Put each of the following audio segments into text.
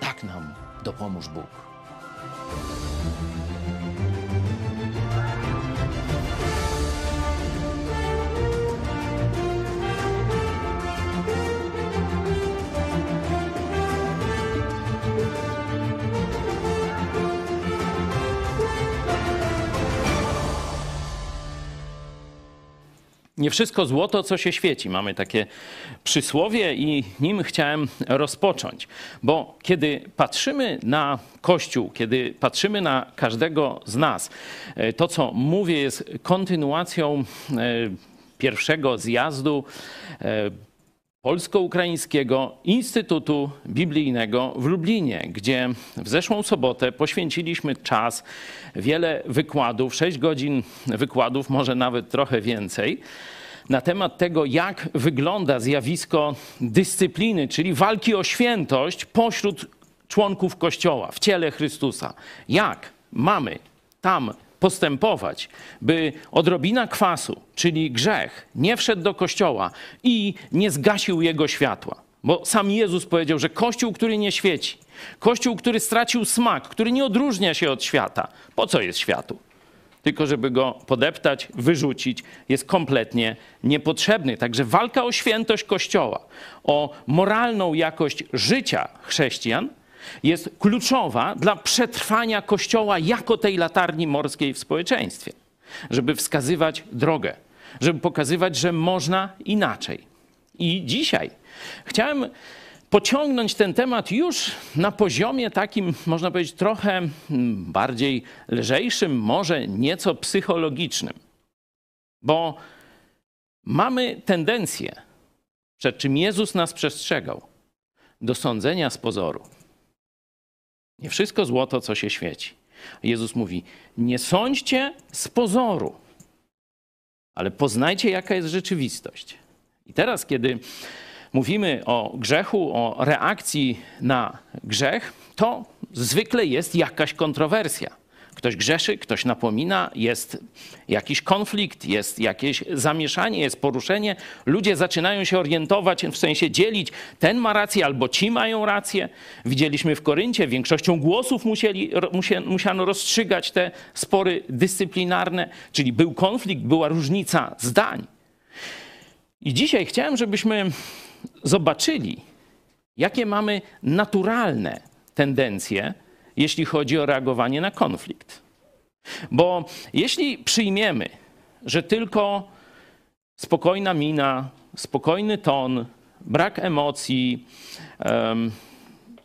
Tak nam dopomóż Bóg. Nie wszystko złoto, co się świeci. Mamy takie przysłowie i nim chciałem rozpocząć. Bo kiedy patrzymy na Kościół, kiedy patrzymy na każdego z nas, e, to co mówię jest kontynuacją e, pierwszego zjazdu e, Polsko-Ukraińskiego Instytutu Biblijnego w Lublinie, gdzie w zeszłą sobotę poświęciliśmy czas, wiele wykładów, 6 godzin wykładów, może nawet trochę więcej, na temat tego, jak wygląda zjawisko dyscypliny, czyli walki o świętość pośród członków Kościoła w ciele Chrystusa. Jak mamy tam postępować, by odrobina kwasu, czyli grzech, nie wszedł do kościoła i nie zgasił jego światła. Bo sam Jezus powiedział, że kościół, który nie świeci, kościół, który stracił smak, który nie odróżnia się od świata, po co jest światu? Tylko żeby go podeptać, wyrzucić, jest kompletnie niepotrzebny. Także walka o świętość Kościoła, o moralną jakość życia chrześcijan jest kluczowa dla przetrwania Kościoła jako tej latarni morskiej w społeczeństwie, żeby wskazywać drogę, żeby pokazywać, że można inaczej. I dzisiaj chciałem pociągnąć ten temat już na poziomie takim, można powiedzieć, trochę bardziej lżejszym, może nieco psychologicznym. Bo mamy tendencję, przed czym Jezus nas przestrzegał, do sądzenia z pozoru. Nie wszystko złoto, co się świeci. Jezus mówi: Nie sądźcie z pozoru, ale poznajcie, jaka jest rzeczywistość. I teraz, kiedy mówimy o grzechu, o reakcji na grzech, to zwykle jest jakaś kontrowersja. Ktoś grzeszy, ktoś napomina, jest jakiś konflikt, jest jakieś zamieszanie, jest poruszenie. Ludzie zaczynają się orientować, w sensie dzielić, ten ma rację albo ci mają rację. Widzieliśmy w Koryncie, większością głosów musieli, musiano rozstrzygać te spory dyscyplinarne, czyli był konflikt, była różnica zdań. I dzisiaj chciałem, żebyśmy zobaczyli, jakie mamy naturalne tendencje, jeśli chodzi o reagowanie na konflikt. Bo jeśli przyjmiemy, że tylko spokojna mina, spokojny ton, brak emocji,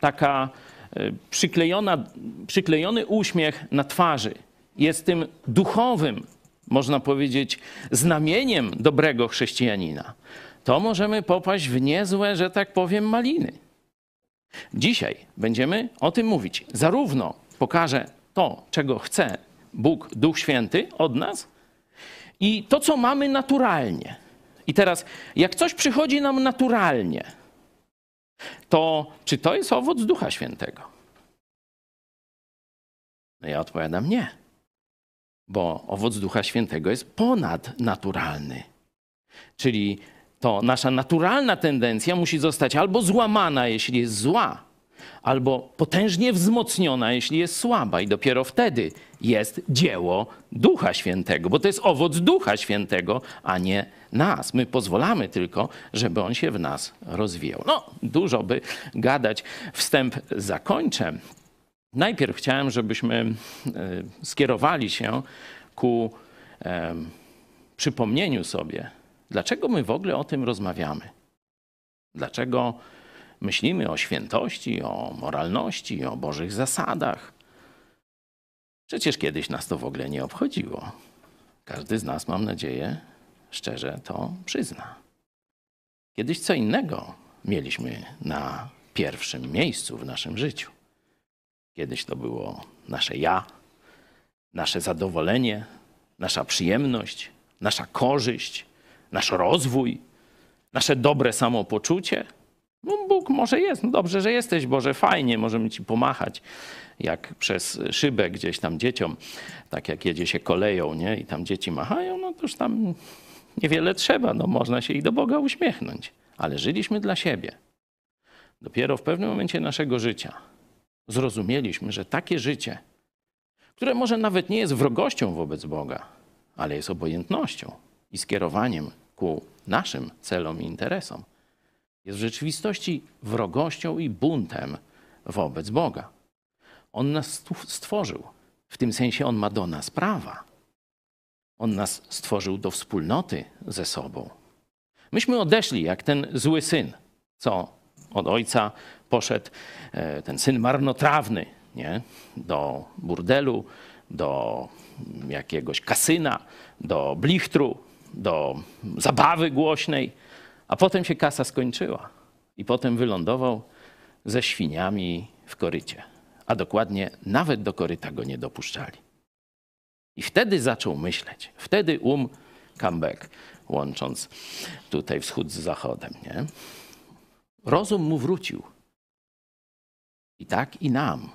taka e, przyklejona, przyklejony uśmiech na twarzy jest tym duchowym można powiedzieć, znamieniem dobrego chrześcijanina, to możemy popaść w niezłe, że tak powiem, maliny. Dzisiaj będziemy o tym mówić. Zarówno pokażę to, czego chce Bóg, Duch Święty od nas, i to, co mamy naturalnie. I teraz, jak coś przychodzi nam naturalnie, to czy to jest owoc Ducha Świętego? No ja odpowiadam nie, bo owoc Ducha Świętego jest ponadnaturalny. Czyli to nasza naturalna tendencja musi zostać albo złamana, jeśli jest zła, albo potężnie wzmocniona, jeśli jest słaba. I dopiero wtedy jest dzieło Ducha Świętego, bo to jest owoc Ducha Świętego, a nie nas. My pozwalamy tylko, żeby on się w nas rozwijał. No, dużo by gadać. Wstęp zakończę. Najpierw chciałem, żebyśmy e, skierowali się ku przypomnieniu sobie, dlaczego my w ogóle o tym rozmawiamy. Dlaczego myślimy o świętości, o moralności, o Bożych zasadach. Przecież kiedyś nas to w ogóle nie obchodziło. Każdy z nas, mam nadzieję, szczerze to przyzna. Kiedyś co innego mieliśmy na pierwszym miejscu w naszym życiu. Kiedyś to było nasze ja, nasze zadowolenie, nasza przyjemność, nasza korzyść, nasz rozwój, nasze dobre samopoczucie. No Bóg może jest, no dobrze, że jesteś, Boże, fajnie, możemy Ci pomachać, jak przez szybę gdzieś tam dzieciom, tak jak jedzie się koleją, nie, i tam dzieci machają, no to już tam niewiele trzeba, no można się i do Boga uśmiechnąć. Ale żyliśmy dla siebie. Dopiero w pewnym momencie naszego życia zrozumieliśmy, że takie życie, które może nawet nie jest wrogością wobec Boga, ale jest obojętnością i skierowaniem ku naszym celom i interesom, jest w rzeczywistości wrogością i buntem wobec Boga. On nas stworzył. W tym sensie on ma do nas prawa. On nas stworzył do wspólnoty ze sobą. Myśmy odeszli jak ten zły syn, co od ojca poszedł, e, ten syn marnotrawny, nie? do burdelu, do jakiegoś kasyna, do blichtru, do zabawy głośnej a potem się kasa skończyła i potem wylądował ze świniami w korycie. A dokładnie nawet do koryta go nie dopuszczali. I wtedy zaczął myśleć. Wtedy um comeback, łącząc tutaj wschód z zachodem. Nie? Rozum mu wrócił. I tak i nam.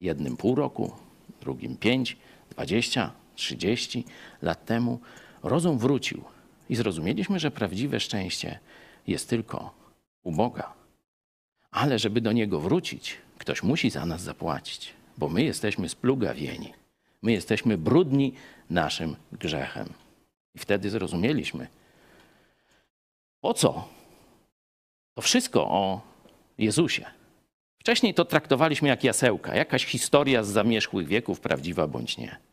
Jednym pół roku, drugim pięć, dwadzieścia, trzydzieści lat temu rozum wrócił i zrozumieliśmy, że prawdziwe szczęście jest tylko u Boga. Ale żeby do Niego wrócić, ktoś musi za nas zapłacić, bo my jesteśmy splugawieni. My jesteśmy brudni naszym grzechem. I wtedy zrozumieliśmy, po co to wszystko o Jezusie. Wcześniej to traktowaliśmy jak jasełka, jakaś historia z zamierzchłych wieków, prawdziwa bądź nie.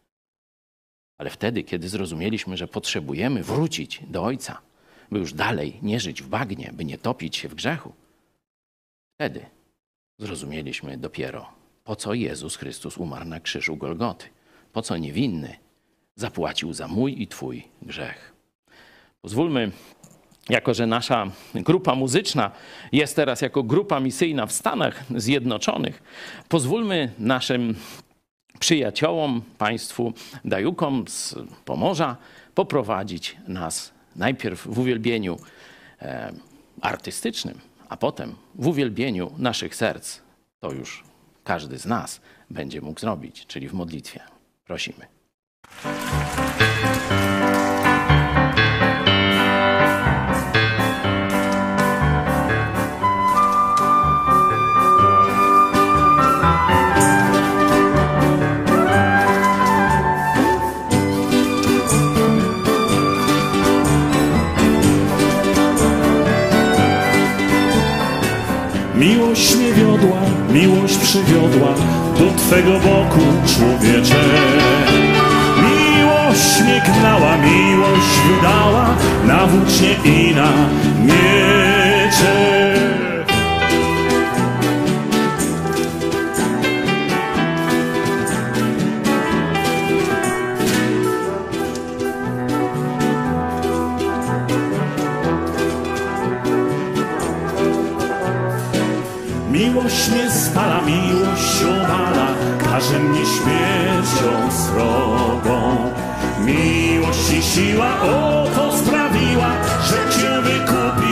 Ale wtedy, kiedy zrozumieliśmy, że potrzebujemy wrócić do Ojca, by już dalej nie żyć w bagnie, by nie topić się w grzechu, wtedy zrozumieliśmy dopiero, po co Jezus Chrystus umarł na krzyżu Golgoty, po co niewinny zapłacił za mój i Twój grzech. Pozwólmy, jako że nasza grupa muzyczna jest teraz jako grupa misyjna w Stanach Zjednoczonych, pozwólmy naszym przyjaciołom, państwu dajukom z Pomorza poprowadzić nas najpierw w uwielbieniu e, artystycznym, a potem w uwielbieniu naszych serc. To już każdy z nas będzie mógł zrobić, czyli w modlitwie. Prosimy. miłość przywiodła do Twego boku, człowiecze. Miłość śmiechnęła, miłość wydała na włócznie i na miecze. Miłość mnie spala, miłość obala, każe mnie śmiercią srogą. Miłość i siła oto sprawiła, że Cię wykupił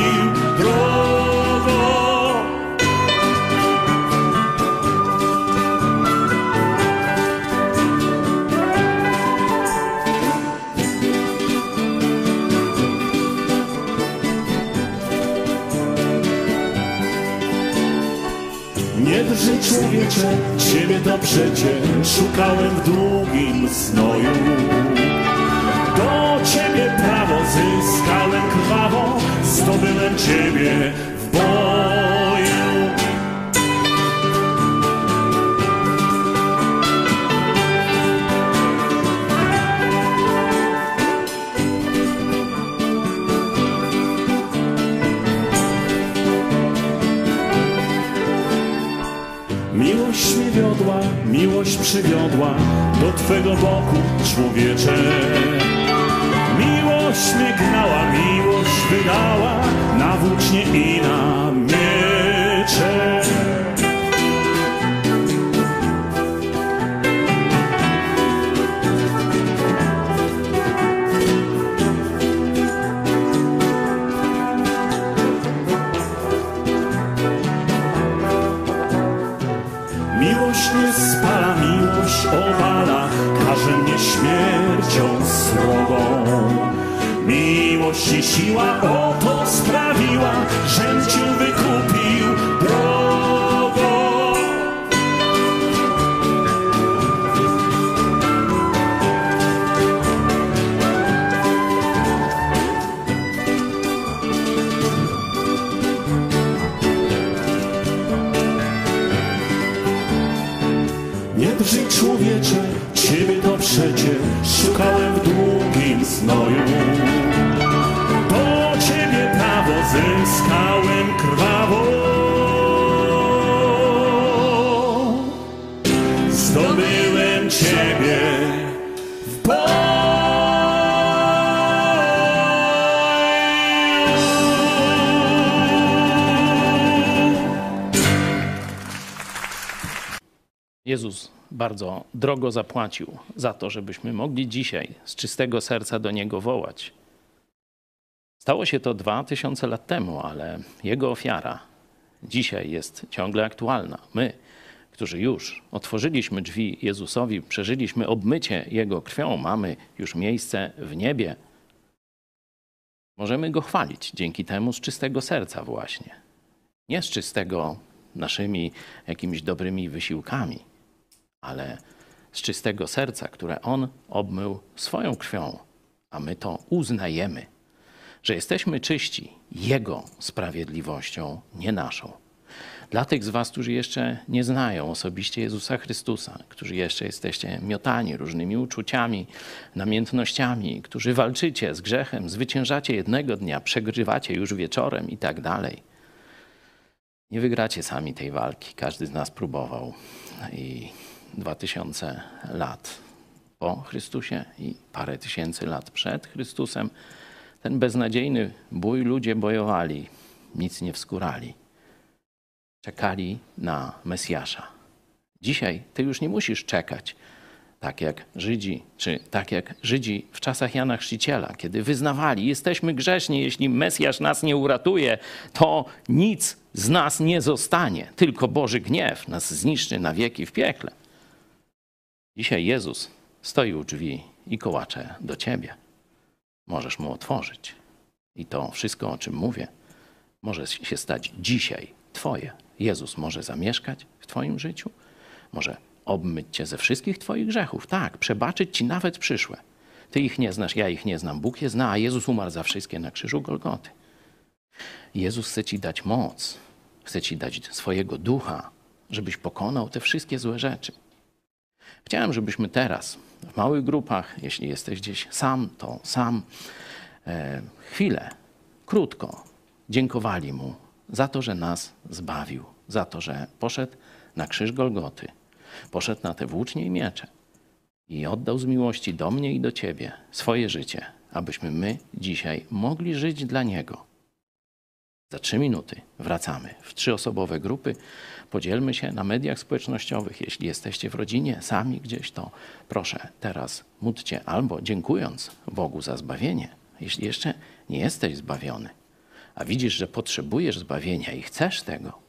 człowiecze, Ciebie to przecie szukałem w długim snoju. Do Ciebie prawo zyskałem krwawo, zdobyłem Ciebie w boju. Miłość mnie wiodła, miłość przywiodła do Twego boku, człowiecze. Miłość mnie gnała, miłość wydała na włócznie i na miecze. Miłość Jezus bardzo drogo zapłacił za to, żebyśmy mogli dzisiaj z czystego serca do Niego wołać. Stało się to dwa tysiące lat temu, ale Jego ofiara dzisiaj jest ciągle aktualna. My, którzy już otworzyliśmy drzwi Jezusowi, przeżyliśmy obmycie Jego krwią, mamy już miejsce w niebie, możemy Go chwalić dzięki temu z czystego serca właśnie. Nie z czystego naszymi jakimiś dobrymi wysiłkami, ale z czystego serca, które On obmył swoją krwią, a my to uznajemy, że jesteśmy czyści Jego sprawiedliwością, nie naszą. Dla tych z Was, którzy jeszcze nie znają osobiście Jezusa Chrystusa, którzy jeszcze jesteście miotani różnymi uczuciami, namiętnościami, którzy walczycie z grzechem, zwyciężacie jednego dnia, przegrywacie już wieczorem i tak dalej. Nie wygracie sami tej walki. Każdy z nas próbował. I dwa tysiące lat po Chrystusie i parę tysięcy lat przed Chrystusem ten beznadziejny bój ludzie bojowali, nic nie wskurali. Czekali na Mesjasza. Dzisiaj ty już nie musisz czekać, tak jak Żydzi, czy tak jak Żydzi w czasach Jana Chrzciciela, kiedy wyznawali, jesteśmy grzeszni, jeśli Mesjasz nas nie uratuje, to nic z nas nie zostanie, tylko Boży gniew nas zniszczy na wieki w piekle. Dzisiaj Jezus stoi u drzwi i kołacze do ciebie. Możesz mu otworzyć. I to wszystko, o czym mówię, może się stać dzisiaj Twoje. Jezus może zamieszkać w Twoim życiu, może obmyć Cię ze wszystkich Twoich grzechów. Tak, przebaczyć Ci nawet przyszłe. Ty ich nie znasz, ja ich nie znam. Bóg je zna, a Jezus umarł za wszystkie na krzyżu Golgoty. Jezus chce Ci dać moc, chce Ci dać swojego ducha, żebyś pokonał te wszystkie złe rzeczy. Chciałem, żebyśmy teraz w małych grupach, jeśli jesteś gdzieś sam, to sam, e, chwilę, krótko dziękowali Mu za to, że nas zbawił, za to, że poszedł na krzyż Golgoty, poszedł na te włócznie i miecze i oddał z miłości do mnie i do Ciebie swoje życie, abyśmy my dzisiaj mogli żyć dla Niego. Za trzy minuty wracamy w trzyosobowe grupy. Podzielmy się na mediach społecznościowych. Jeśli jesteście w rodzinie, sami gdzieś, to proszę teraz módlcie albo dziękując Bogu za zbawienie. Jeśli jeszcze nie jesteś zbawiony, a widzisz, że potrzebujesz zbawienia i chcesz tego,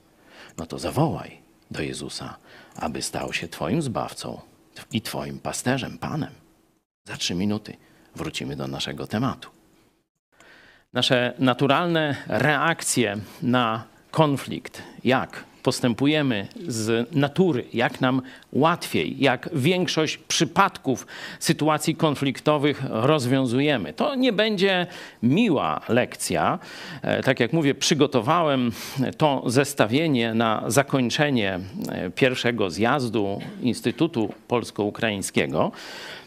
no to zawołaj do Jezusa, aby stał się Twoim zbawcą i Twoim pasterzem, Panem. Za trzy minuty wrócimy do naszego tematu. Nasze naturalne reakcje na konflikt, jak postępujemy z natury, jak nam łatwiej, jak większość przypadków sytuacji konfliktowych rozwiązujemy. To nie będzie miła lekcja. E, tak jak mówię, przygotowałem to zestawienie na zakończenie e, pierwszego zjazdu Instytutu Polsko-Ukraińskiego.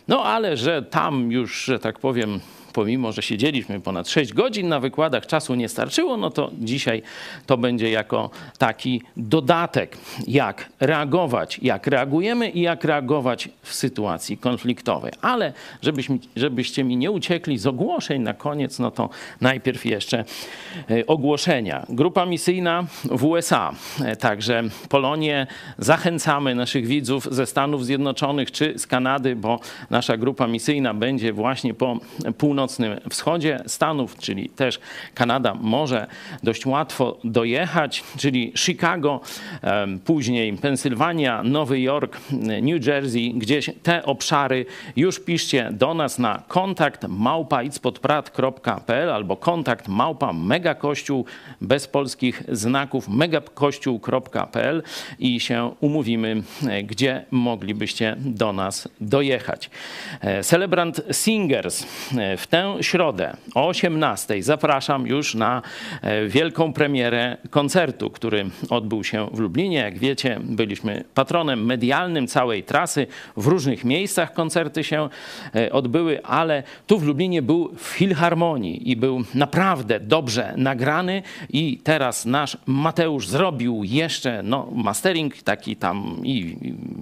No ale że tam już, że tak powiem, pomimo że siedzieliśmy ponad 6 godzin na wykładach, czasu nie starczyło, no to dzisiaj to będzie jako taki dodatek, jak reagować, jak reagujemy i jak reagować w sytuacji konfliktowej. Ale żebyśmy, żebyście mi nie uciekli z ogłoszeń na koniec, no to najpierw jeszcze e, ogłoszenia. Grupa misyjna w USA, e, także Polonię zachęcamy naszych widzów ze Stanów Zjednoczonych czy z Kanady, bo nasza grupa misyjna będzie właśnie po północy północnym wschodzie Stanów, czyli też Kanada może dość łatwo dojechać, czyli Chicago, później Pensylwania, Nowy Jork, New Jersey, gdzieś te obszary już piszcie do nas na kontakt małpaicpodprat.pl albo kontakt małpa megakościół bez polskich znaków megakościół.pl i się umówimy, gdzie moglibyście do nas dojechać. E, Celebrant Singers e, w tę środę o 18 zapraszam już na e, wielką premierę koncertu, który odbył się w Lublinie. Jak wiecie, byliśmy patronem medialnym całej trasy. W różnych miejscach koncerty się e, odbyły, ale tu w Lublinie był w Filharmonii i był naprawdę dobrze nagrany i teraz nasz Mateusz zrobił jeszcze no, mastering taki tam i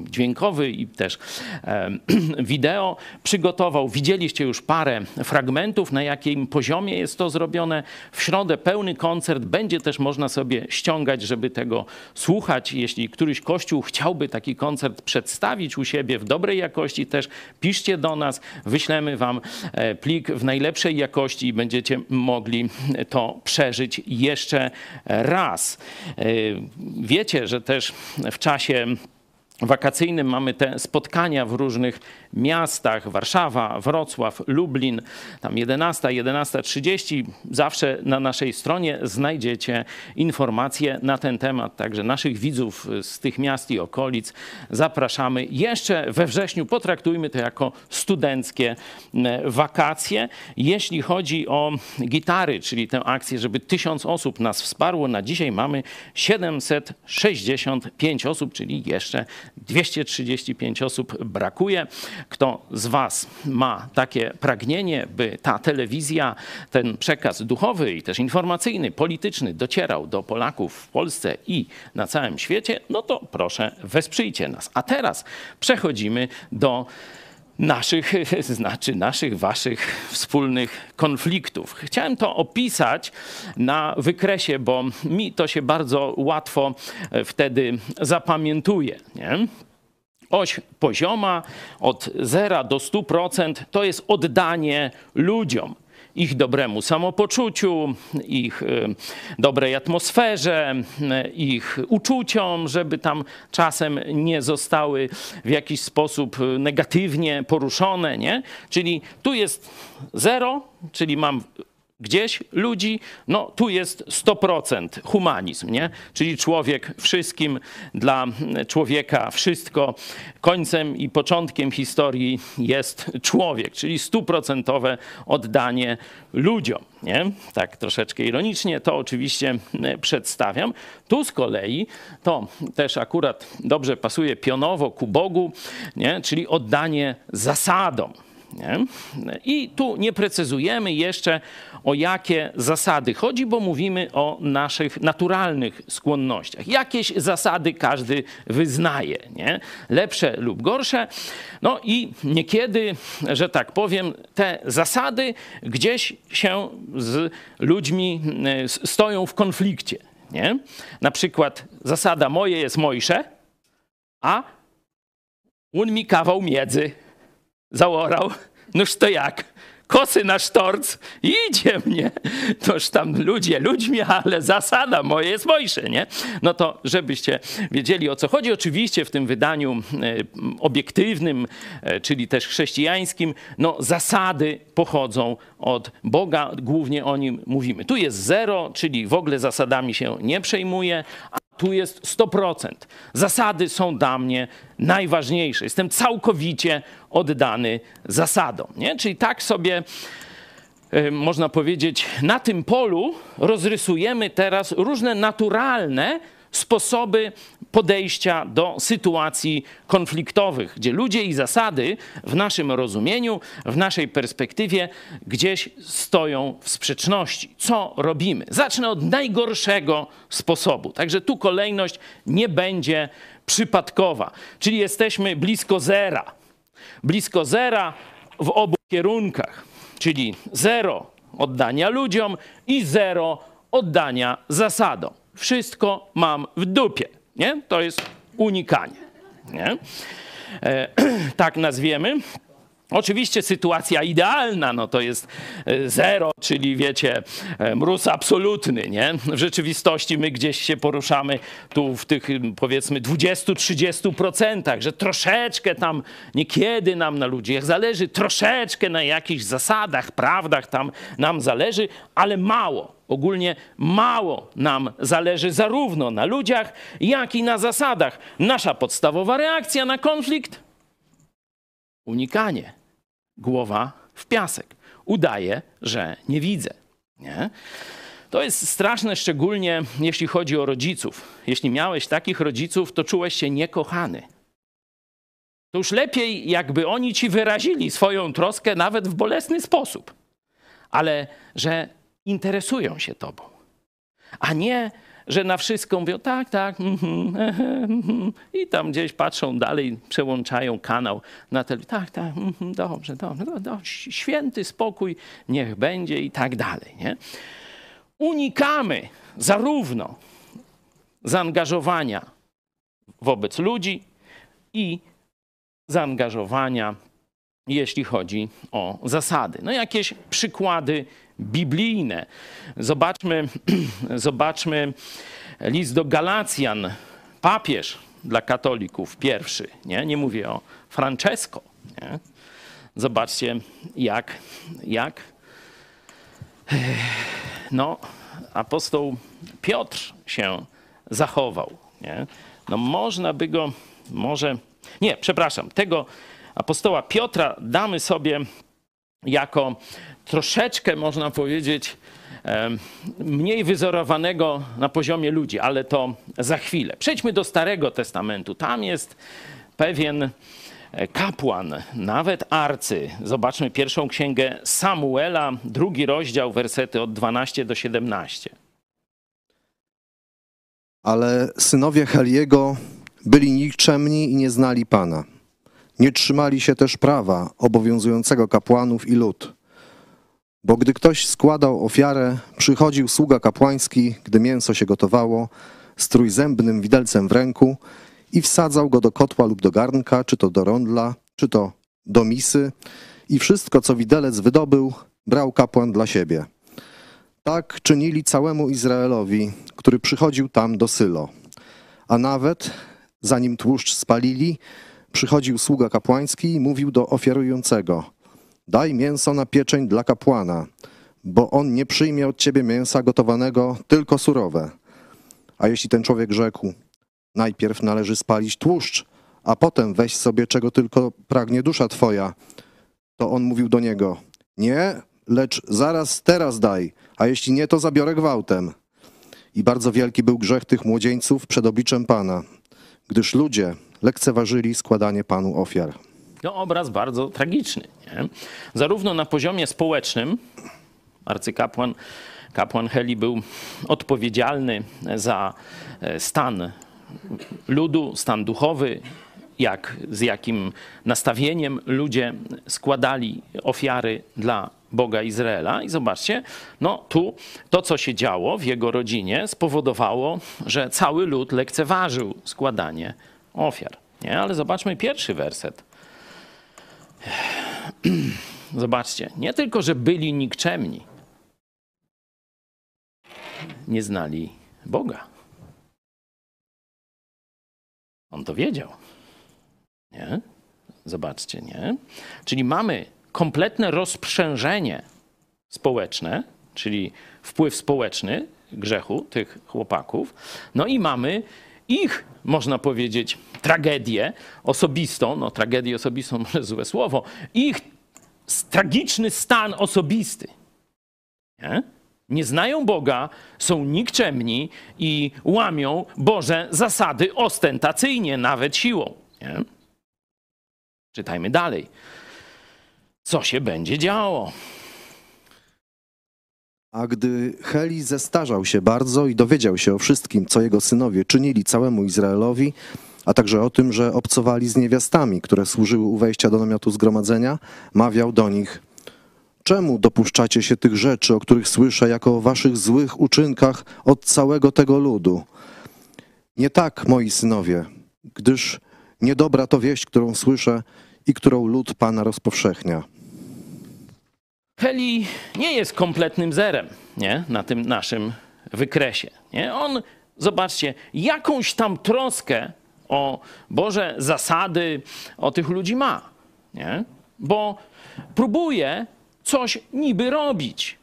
dźwiękowy i też e, wideo przygotował. Widzieliście już parę fragmentów, na jakim poziomie jest to zrobione. W środę pełny koncert będzie też można sobie ściągać, żeby tego słuchać. Jeśli któryś kościół chciałby taki koncert przedstawić u siebie w dobrej jakości, też piszcie do nas, wyślemy wam e, plik w najlepszej jakości i będziecie mogli to przeżyć jeszcze raz. E, wiecie, że też w czasie wakacyjnym mamy te spotkania w różnych miastach, Warszawa, Wrocław, Lublin, tam 11, 11.30. Zawsze na naszej stronie znajdziecie informacje na ten temat, także naszych widzów z tych miast i okolic zapraszamy. Jeszcze we wrześniu potraktujmy to jako studenckie wakacje. Jeśli chodzi o gitary, czyli tę akcję, żeby tysiąc osób nas wsparło, na dzisiaj mamy 765 osób, czyli jeszcze 235 osób brakuje. Kto z Was ma takie pragnienie, by ta telewizja, ten przekaz duchowy i też informacyjny, polityczny docierał do Polaków w Polsce i na całym świecie, no to proszę, wesprzyjcie nas. A teraz przechodzimy do naszych, znaczy naszych, waszych wspólnych konfliktów. Chciałem to opisać na wykresie, bo mi to się bardzo łatwo wtedy zapamiętuje. Nie? Oś pozioma od 0 do 100% to jest oddanie ludziom ich dobremu samopoczuciu, ich y, dobrej atmosferze, y, ich uczuciom, żeby tam czasem nie zostały w jakiś sposób negatywnie poruszone, nie? Czyli tu jest zero, czyli mam gdzieś ludzi, no tu jest 100% humanizm, nie? Czyli człowiek wszystkim, dla człowieka wszystko. Końcem i początkiem historii jest człowiek, czyli stuprocentowe oddanie ludziom, nie? Tak troszeczkę ironicznie to oczywiście przedstawiam. Tu z kolei to też akurat dobrze pasuje pionowo ku Bogu, nie? Czyli oddanie zasadom Nie? I tu nie precyzujemy jeszcze o jakie zasady chodzi, bo mówimy o naszych naturalnych skłonnościach. Jakieś zasady każdy wyznaje, nie? lepsze lub gorsze. No i niekiedy, że tak powiem, te zasady gdzieś się z ludźmi e, stoją w konflikcie. Nie? Na przykład zasada moje jest mojsze, a on mi kawał miedzy zaorał. Noż to jak? Kosy na sztorc, idzie mnie. Toż tam ludzie ludźmi, ale zasada moje jest mojsze, nie? No to żebyście wiedzieli o co chodzi. Oczywiście w tym wydaniu e, obiektywnym, e, czyli też chrześcijańskim, no zasady pochodzą od Boga, głównie o nim mówimy. Tu jest zero, czyli w ogóle zasadami się nie przejmuje, tu jest 100%. Zasady są dla mnie najważniejsze. Jestem całkowicie oddany zasadom. Nie? Czyli tak sobie e, można powiedzieć, na tym polu rozrysujemy teraz różne naturalne sposoby podejścia do sytuacji konfliktowych, gdzie ludzie i zasady w naszym rozumieniu, w naszej perspektywie gdzieś stoją w sprzeczności. Co robimy? Zacznę od najgorszego sposobu. Także tu kolejność nie będzie przypadkowa, czyli jesteśmy blisko zera. Blisko zera w obu kierunkach, czyli zero oddania ludziom i zero oddania zasadom wszystko mam w dupie. Nie? To jest unikanie. Nie? E, tak nazwiemy. Oczywiście sytuacja idealna no to jest e, zero, czyli wiecie, e, mróz absolutny. Nie? W rzeczywistości my gdzieś się poruszamy tu w tych powiedzmy 20-30%, że troszeczkę tam niekiedy nam na ludziach zależy, troszeczkę na jakichś zasadach, prawdach tam nam zależy, ale mało. Ogólnie mało nam zależy zarówno na ludziach, jak i na zasadach. Nasza podstawowa reakcja na konflikt unikanie. Głowa w piasek. Udaje, że nie widzę. Nie? To jest straszne, szczególnie jeśli chodzi o rodziców. Jeśli miałeś takich rodziców, to czułeś się niekochany. To już lepiej, jakby oni ci wyrazili swoją troskę nawet w bolesny sposób. Ale że interesują się tobą, a nie, że na wszystko mówią tak, tak, mm -hmm, i tam gdzieś patrzą dalej, przełączają kanał na telewizję, tak, tak, -hmm, dobrze, dobrze, dobrze, święty spokój niech będzie i tak dalej. Nie? Unikamy zarówno zaangażowania wobec ludzi i zaangażowania, jeśli chodzi o zasady. No jakieś przykłady biblijne. Zobaczmy, zobaczmy list do Galacjan, papież dla katolików pierwszy, nie, nie mówię o Francesco. Nie? Zobaczcie, jak, jak no, apostoł Piotr się zachował. Nie? No można by go, może, nie, przepraszam, tego apostoła Piotra damy sobie jako troszeczkę, można powiedzieć, mniej wyzorowanego na poziomie ludzi, ale to za chwilę. Przejdźmy do Starego Testamentu. Tam jest pewien e, kapłan, nawet arcy. Zobaczmy pierwszą księgę Samuela, drugi rozdział, wersety od 12 do 17. Ale synowie Heliego byli nikczemni i nie znali Pana. Nie trzymali się też prawa obowiązującego kapłanów i lud. Bo gdy ktoś składał ofiarę, przychodził sługa kapłański, gdy mięso się gotowało, z trójzębnym widelcem w ręku i wsadzał go do kotła lub do garnka, czy to do rondla, czy to do misy i wszystko, co widelec wydobył, brał kapłan dla siebie. Tak czynili całemu Izraelowi, który przychodził tam do Sylo. A nawet, zanim tłuszcz spalili, przychodził sługa kapłański i mówił do ofiarującego – Daj mięso na pieczeń dla kapłana, bo on nie przyjmie od ciebie mięsa gotowanego, tylko surowe. A jeśli ten człowiek rzekł, najpierw należy spalić tłuszcz, a potem weź sobie czego tylko pragnie dusza twoja, to on mówił do niego, nie, lecz zaraz teraz daj, a jeśli nie, to zabiorę gwałtem. I bardzo wielki był grzech tych młodzieńców przed obliczem Pana, gdyż ludzie lekceważyli składanie Panu ofiar. To obraz bardzo tragiczny. Nie? Zarówno na poziomie społecznym, arcykapłan kapłan Heli był odpowiedzialny za e, stan ludu, stan duchowy, jak, z jakim nastawieniem ludzie składali ofiary dla Boga Izraela. I zobaczcie, no tu to, co się działo w jego rodzinie, spowodowało, że cały lud lekceważył składanie ofiar. Nie? Ale zobaczmy pierwszy werset. Zobaczcie, nie tylko, że byli nikczemni, nie znali Boga. On to wiedział. Nie? Zobaczcie, nie? Czyli mamy kompletne rozprzężenie społeczne, czyli wpływ społeczny grzechu tych chłopaków. No i mamy ich, można powiedzieć, tragedię osobistą, no tragedię osobistą może złe słowo, ich tragiczny stan osobisty. Nie? nie znają Boga, są nikczemni i łamią Boże zasady ostentacyjnie, nawet siłą. Nie? Czytajmy dalej. Co się będzie działo? A gdy Heli zestarzał się bardzo i dowiedział się o wszystkim, co jego synowie czynili całemu Izraelowi, a także o tym, że obcowali z niewiastami, które służyły u wejścia do namiotu zgromadzenia, mawiał do nich – Czemu dopuszczacie się tych rzeczy, o których słyszę, jako o waszych złych uczynkach od całego tego ludu? Nie tak, moi synowie, gdyż niedobra to wieść, którą słyszę i którą lud Pana rozpowszechnia. Heli nie jest kompletnym zerem nie? na tym naszym wykresie. Nie? On, zobaczcie, jakąś tam troskę o Boże zasady, o tych ludzi ma. Nie? Bo próbuje coś niby robić.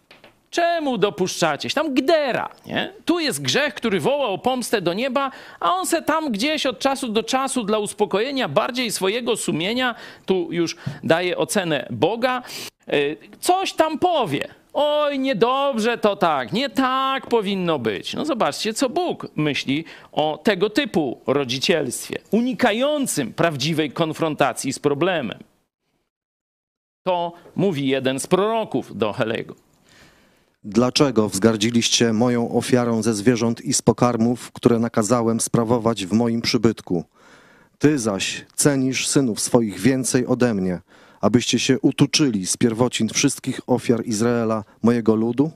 Czemu dopuszczacie się? Tam gdera, nie? Tu jest grzech, który woła o pomstę do nieba, a on se tam gdzieś od czasu do czasu dla uspokojenia bardziej swojego sumienia, tu już daje ocenę Boga, y, coś tam powie. Oj, niedobrze to tak, nie tak powinno być. No zobaczcie, co Bóg myśli o tego typu rodzicielstwie, unikającym prawdziwej konfrontacji z problemem. To mówi jeden z proroków do Helego. Dlaczego wzgardziliście moją ofiarą ze zwierząt i z pokarmów, które nakazałem sprawować w moim przybytku? Ty zaś cenisz synów swoich więcej ode mnie, abyście się utuczyli z pierwocin wszystkich ofiar Izraela, mojego ludu?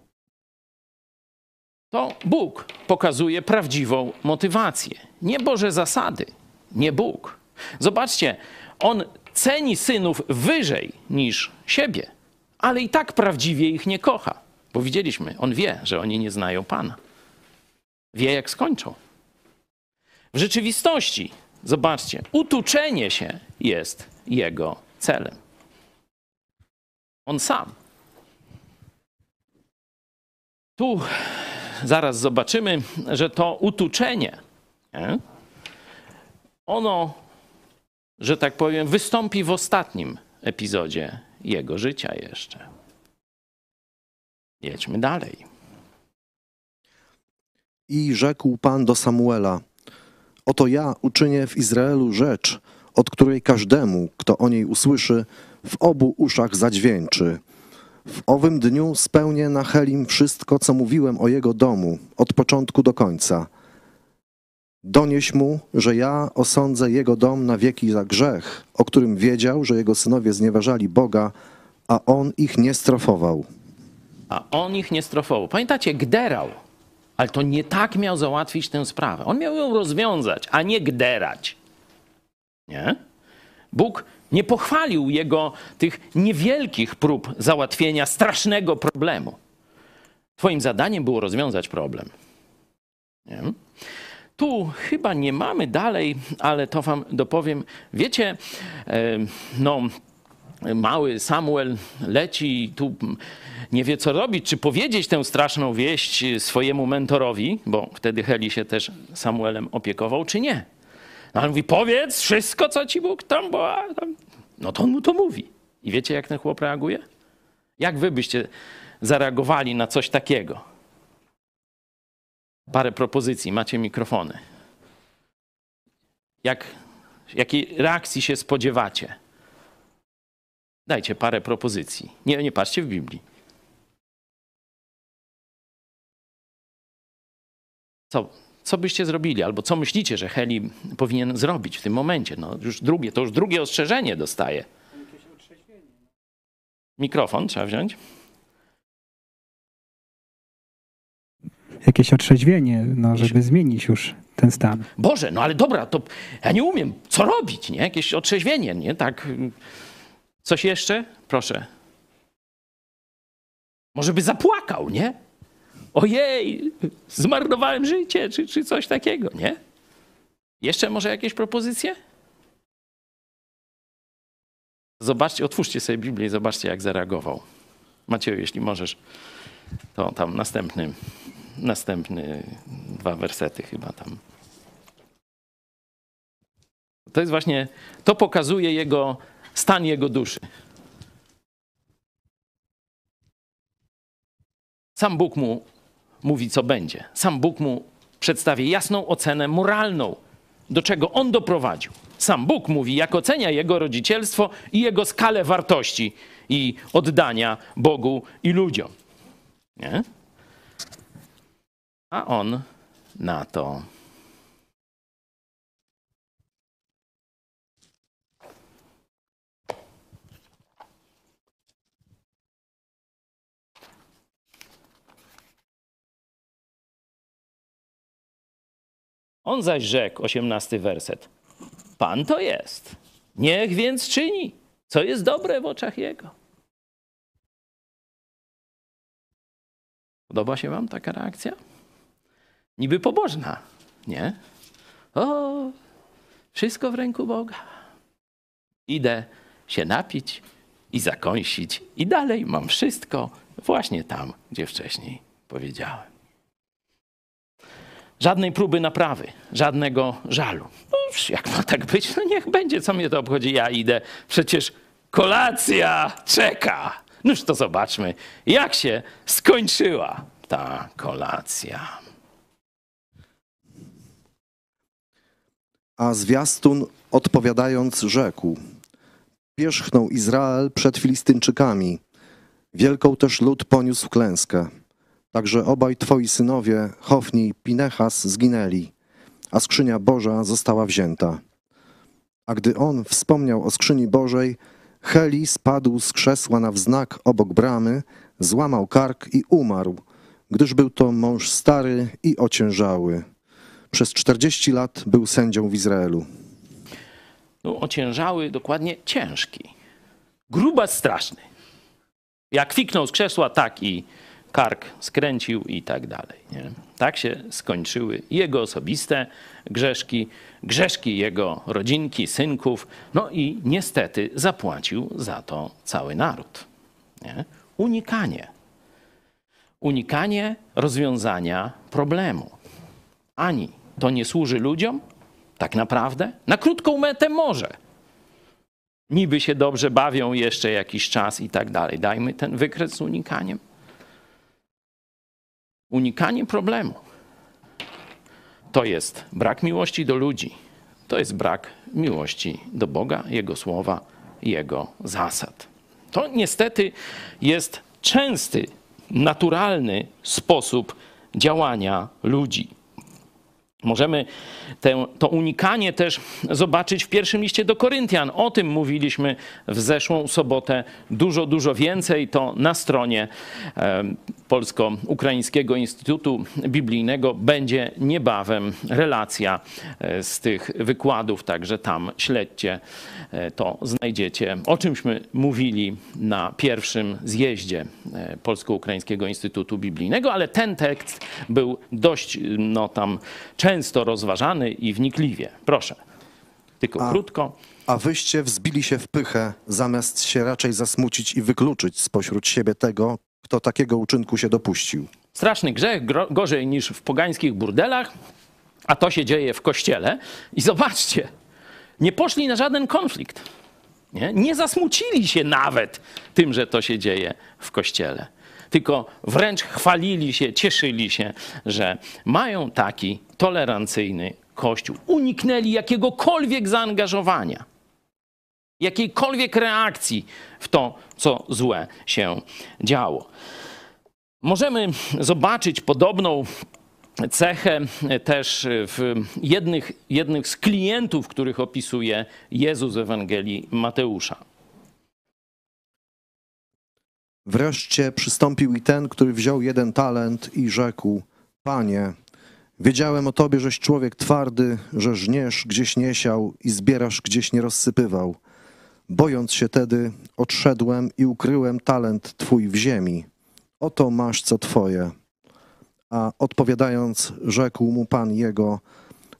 To Bóg pokazuje prawdziwą motywację. Nie Boże zasady, nie Bóg. Zobaczcie, on ceni synów wyżej niż siebie, ale i tak prawdziwie ich nie kocha. Bo widzieliśmy, on wie, że oni nie znają Pana. Wie, jak skończą. W rzeczywistości, zobaczcie, utuczenie się jest jego celem. On sam. Tu zaraz zobaczymy, że to utuczenie, nie? ono że tak powiem, wystąpi w ostatnim epizodzie jego życia jeszcze. Jedźmy dalej. I rzekł Pan do Samuela: Oto ja uczynię w Izraelu rzecz, od której każdemu, kto o niej usłyszy, w obu uszach zadźwięczy. W owym dniu spełnię na Helim wszystko, co mówiłem o jego domu, od początku do końca. Donieś mu, że ja osądzę jego dom na wieki za grzech, o którym wiedział, że jego synowie znieważali Boga, a on ich nie strofował. A on ich nie strofował. Pamiętacie, gderał, ale to nie tak miał załatwić tę sprawę. On miał ją rozwiązać, a nie gderać. Nie? Bóg nie pochwalił jego tych niewielkich prób załatwienia strasznego problemu. Twoim zadaniem było rozwiązać problem. Nie? Tu chyba nie mamy dalej, ale to wam dopowiem. Wiecie, no, mały Samuel leci i tu nie wie co robić, czy powiedzieć tę straszną wieść swojemu mentorowi, bo wtedy Heli się też Samuelem opiekował, czy nie. No, on mówi, powiedz wszystko, co ci Bóg tam, bo... No to on mu to mówi. I wiecie, jak ten chłop reaguje? Jak wy byście zareagowali na coś takiego? parę propozycji, macie mikrofony. Jak, jakiej reakcji się spodziewacie? Dajcie parę propozycji. Nie, nie patrzcie w Biblii. Co, co byście zrobili, albo co myślicie, że Heli powinien zrobić w tym momencie? No już drugie, to już drugie ostrzeżenie dostaje. Mikrofon trzeba wziąć. Jakieś otrzeźwienie, no, żeby zmienić już ten stan. Boże, no ale dobra, to ja nie umiem, co robić, nie? Jakieś otrzeźwienie, nie? Tak. Coś jeszcze? Proszę. Może by zapłakał, nie? Ojej, zmarnowałem życie, czy, czy coś takiego, nie? Jeszcze może jakieś propozycje? Zobaczcie, otwórzcie sobie Biblię i zobaczcie, jak zareagował. Macieju, jeśli możesz, to tam następny, następny dwa wersety chyba tam. To jest właśnie, to pokazuje jego stan jego duszy. Sam Bóg mu mówi, co będzie. Sam Bóg mu przedstawia jasną ocenę moralną, do czego on doprowadził. Sam Bóg mówi, jak ocenia jego rodzicielstwo i jego skalę wartości i oddania Bogu i ludziom. Nie? A on na to. On zaś rzekł, osiemnasty werset. Pan to jest. Niech więc czyni, co jest dobre w oczach Jego. Podoba się Wam taka reakcja? Niby pobożna, nie? O, wszystko w ręku Boga. Idę się napić i zakąsić, i dalej mam wszystko właśnie tam, gdzie wcześniej powiedziałem. Żadnej próby naprawy, żadnego żalu. No, jak ma tak być, no niech będzie, co mnie to obchodzi, ja idę. Przecież kolacja czeka. Noż to zobaczmy, jak się skończyła ta kolacja. A zwiastun odpowiadając rzekł: Pierzchnął Izrael przed Filistynczykami. Wielką też lud poniósł klęskę. Także obaj twoi synowie, Hofni i Pinechas, zginęli, a skrzynia Boża została wzięta. A gdy on wspomniał o skrzyni Bożej, Heli spadł z krzesła na wznak obok bramy, złamał kark i umarł, gdyż był to mąż stary i ociężały. Przez czterdzieści lat był sędzią w Izraelu. No, ociężały, dokładnie ciężki. Grubas straszny. Jak kwiknął z krzesła, tak i kark skręcił i tak dalej. Nie? Tak się skończyły jego osobiste grzeszki, grzeszki jego rodzinki, synków, no i niestety zapłacił za to cały naród. Nie? Unikanie. Unikanie rozwiązania problemu. Ani to nie służy ludziom, tak naprawdę? Na krótką metę może. Niby się dobrze bawią jeszcze jakiś czas i tak dalej. Dajmy ten wykres z unikaniem. Unikanie problemu to jest brak miłości do ludzi, to jest brak miłości do Boga, Jego słowa, Jego zasad. To niestety jest częsty, naturalny sposób działania ludzi. Możemy te, to unikanie też zobaczyć w pierwszym liście do Koryntian. O tym mówiliśmy w zeszłą sobotę dużo, dużo więcej. To na stronie Polsko-Ukraińskiego Instytutu Biblijnego będzie niebawem relacja e, z tych wykładów, także tam śledźcie, e, to znajdziecie. O czymśmy mówili na pierwszym zjeździe e, Polsko-Ukraińskiego Instytutu Biblijnego, ale ten tekst był dość no, tam często rozważany i wnikliwie. Proszę, tylko A- krótko. A wyście wzbili się w pychę, zamiast się raczej zasmucić i wykluczyć spośród siebie tego, kto takiego uczynku się dopuścił. Straszny grzech, gorzej niż w pogańskich burdelach, a to się dzieje w kościele. I zobaczcie, nie poszli na żaden konflikt. Nie, nie zasmucili się nawet tym, że to się dzieje w kościele. Tylko wręcz chwalili się, cieszyli się, że mają taki tolerancyjny kościół. Uniknęli jakiegokolwiek zaangażowania. jakiejkolwiek reakcji w to, co złe się działo. Możemy zobaczyć podobną cechę też w jednych, jednych z klientów, których opisuje Jezus w Ewangelii Mateusza. Wreszcie przystąpił i ten, który wziął jeden talent i rzekł: Panie, wiedziałem o tobie, żeś człowiek twardy, że żniesz gdzieś nie siał i zbierasz gdzieś nie rozsypywał. Bojąc się tedy, odszedłem i ukryłem talent twój w ziemi. Oto masz co twoje. A odpowiadając, rzekł mu pan jego: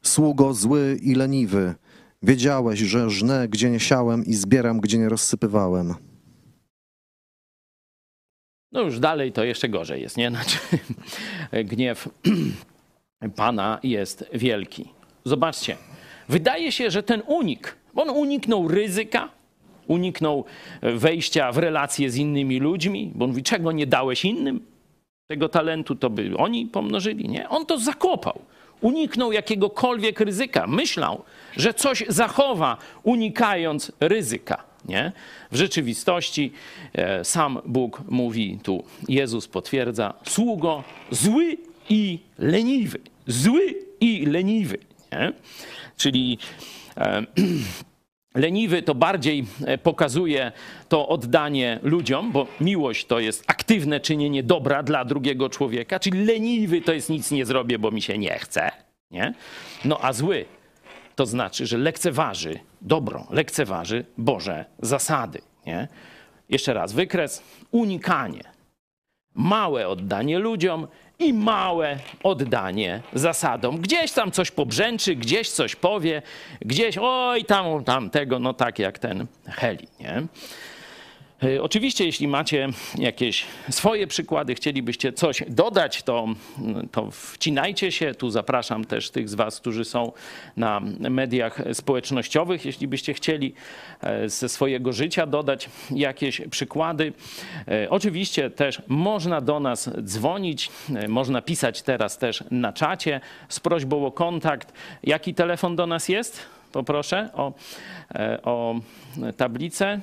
Sługo zły i leniwy, wiedziałeś, że żnę, gdzie nie siałem i zbieram, gdzie nie rozsypywałem. No już dalej to jeszcze gorzej jest, nie? Znaczy, gniew Pana jest wielki. Zobaczcie, wydaje się, że ten unik, on uniknął ryzyka, uniknął wejścia w relacje z innymi ludźmi, bo on mówi, czego nie dałeś innym? Tego talentu to by oni pomnożyli, nie? On to zakopał. Uniknął jakiegokolwiek ryzyka. Myślał, że coś zachowa, unikając ryzyka. Nie? W rzeczywistości e, sam Bóg mówi tu, Jezus potwierdza, sługo zły i leniwy. Zły i leniwy. Nie? Czyli e, leniwy to bardziej e, pokazuje to oddanie ludziom, bo miłość to jest aktywne czynienie dobra dla drugiego człowieka, czyli leniwy to jest nic nie zrobię, bo mi się nie chce. Nie? No a zły to znaczy, że lekceważy dobro, lekceważy Boże zasady. Nie? Jeszcze raz, wykres, unikanie. Małe oddanie ludziom i małe oddanie zasadom. Gdzieś tam coś pobrzęczy, gdzieś coś powie, gdzieś oj tam, tam tego, no tak jak ten Heli. Nie? E, oczywiście, jeśli macie jakieś swoje przykłady, chcielibyście coś dodać, to, to wcinajcie się. Tu zapraszam też tych z Was, którzy są na mediach społecznościowych, jeśli byście chcieli e, ze swojego życia dodać jakieś przykłady. E, oczywiście też można do nas dzwonić, można pisać teraz też na czacie z prośbą o kontakt. Jaki telefon do nas jest? Poproszę o, o tablicę.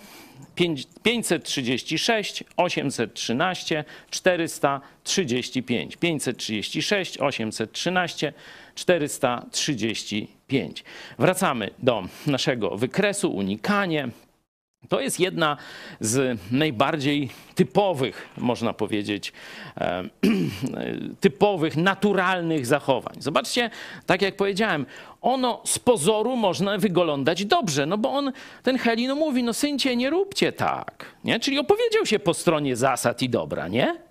536 813 435. 536 813 435. Wracamy do naszego wykresu, unikanie. To jest jedna z najbardziej typowych, można powiedzieć, typowych, naturalnych zachowań. Zobaczcie, tak jak powiedziałem, ono z pozoru można wyglądać dobrze, no bo on, ten Heli, no mówi, no syncie, nie róbcie tak, nie? Czyli opowiedział się po stronie zasad i dobra, nie?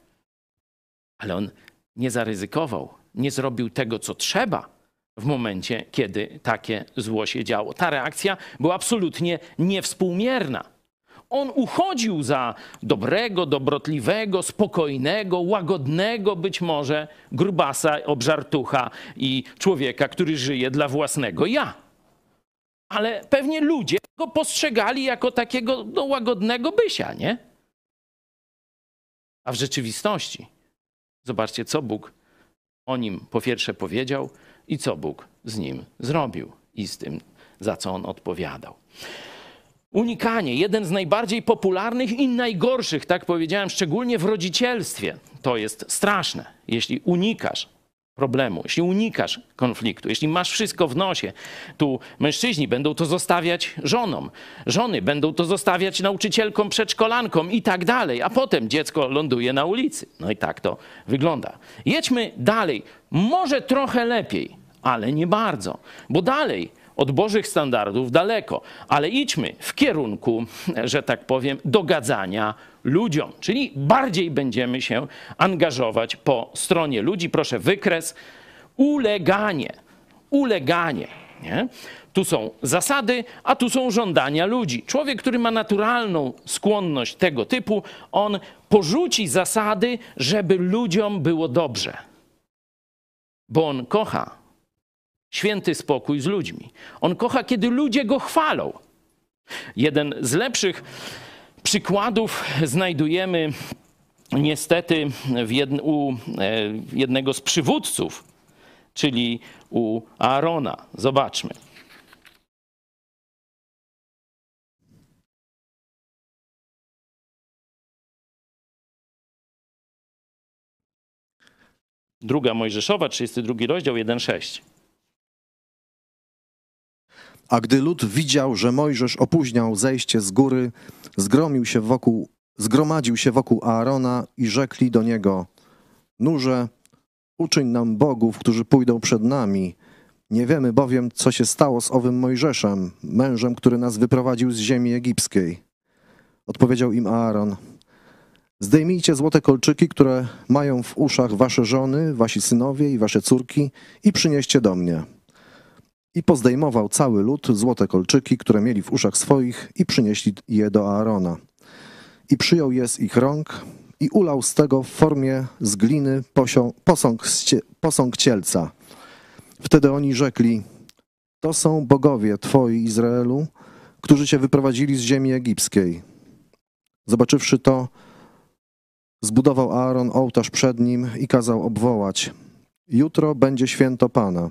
Ale on nie zaryzykował, nie zrobił tego, co trzeba w momencie, kiedy takie zło się działo. Ta reakcja była absolutnie niewspółmierna. On uchodził za dobrego, dobrotliwego, spokojnego, łagodnego być może grubasa, obżartucha i człowieka, który żyje dla własnego ja. Ale pewnie ludzie go postrzegali jako takiego no, łagodnego bysia, nie? A w rzeczywistości, zobaczcie, co Bóg o nim po pierwsze powiedział i co Bóg z nim zrobił i z tym, za co on odpowiadał. Unikanie, jeden z najbardziej popularnych i najgorszych, tak powiedziałem, szczególnie w rodzicielstwie. To jest straszne, jeśli unikasz problemu, jeśli unikasz konfliktu, jeśli masz wszystko w nosie. Tu mężczyźni będą to zostawiać żonom, żony będą to zostawiać nauczycielkom, przedszkolankom i tak dalej, a potem dziecko ląduje na ulicy. No i tak to wygląda. Jedźmy dalej, może trochę lepiej, ale nie bardzo, bo dalej od Bożych standardów daleko, ale idźmy w kierunku, że tak powiem, dogadzania ludziom, czyli bardziej będziemy się angażować po stronie ludzi. Proszę, wykres uleganie. Uleganie. Nie? Tu są zasady, a tu są żądania ludzi. Człowiek, który ma naturalną skłonność tego typu, on porzuci zasady, żeby ludziom było dobrze. Bo on kocha święty spokój z ludźmi. On kocha, kiedy ludzie go chwalą. Jeden z lepszych przykładów znajdujemy niestety u e, jednego z przywódców, czyli u Aarona. Zobaczmy. Druga Mojżeszowa, 32 rozdział, 1,6. A gdy lud widział, że Mojżesz opóźniał zejście z góry, zgromił się wokół, zgromadził się wokół Aarona i rzekli do niego: Nurze, uczyń nam bogów, którzy pójdą przed nami. Nie wiemy bowiem, co się stało z owym Mojżeszem, mężem, który nas wyprowadził z ziemi egipskiej. Odpowiedział im Aaron: Zdejmijcie złote kolczyki, które mają w uszach wasze żony, wasi synowie i wasze córki, i przynieście do mnie. I pozdejmował cały lud złote kolczyki, które mieli w uszach swoich, i przynieśli je do Aarona. I przyjął je z ich rąk i ulał z tego w formie z gliny posą- posąg, posąg cielca. Wtedy oni rzekli: To są bogowie twoi, Izraelu, którzy cię wyprowadzili z ziemi egipskiej. Zobaczywszy to, zbudował Aaron ołtarz przed nim i kazał obwołać: Jutro będzie święto Pana.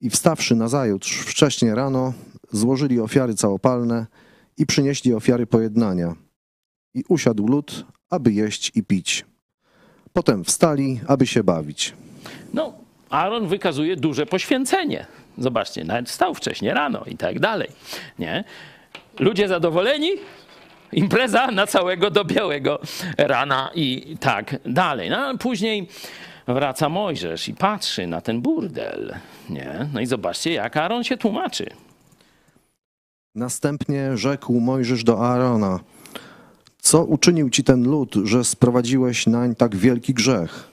I wstawszy nazajutrz wcześnie rano, złożyli ofiary całopalne i przynieśli ofiary pojednania. I usiadł lud, aby jeść i pić. Potem wstali, aby się bawić. No, Aaron wykazuje duże poświęcenie. Zobaczcie, nawet wstał wcześniej rano i tak dalej. Nie? Ludzie zadowoleni? Impreza na całego do białego rana i tak dalej. No, później wraca Mojżesz i patrzy na ten burdel. Nie? No i zobaczcie, jak Aaron się tłumaczy. Następnie rzekł Mojżesz do Aarona: Co uczynił ci ten lud, że sprowadziłeś nań tak wielki grzech?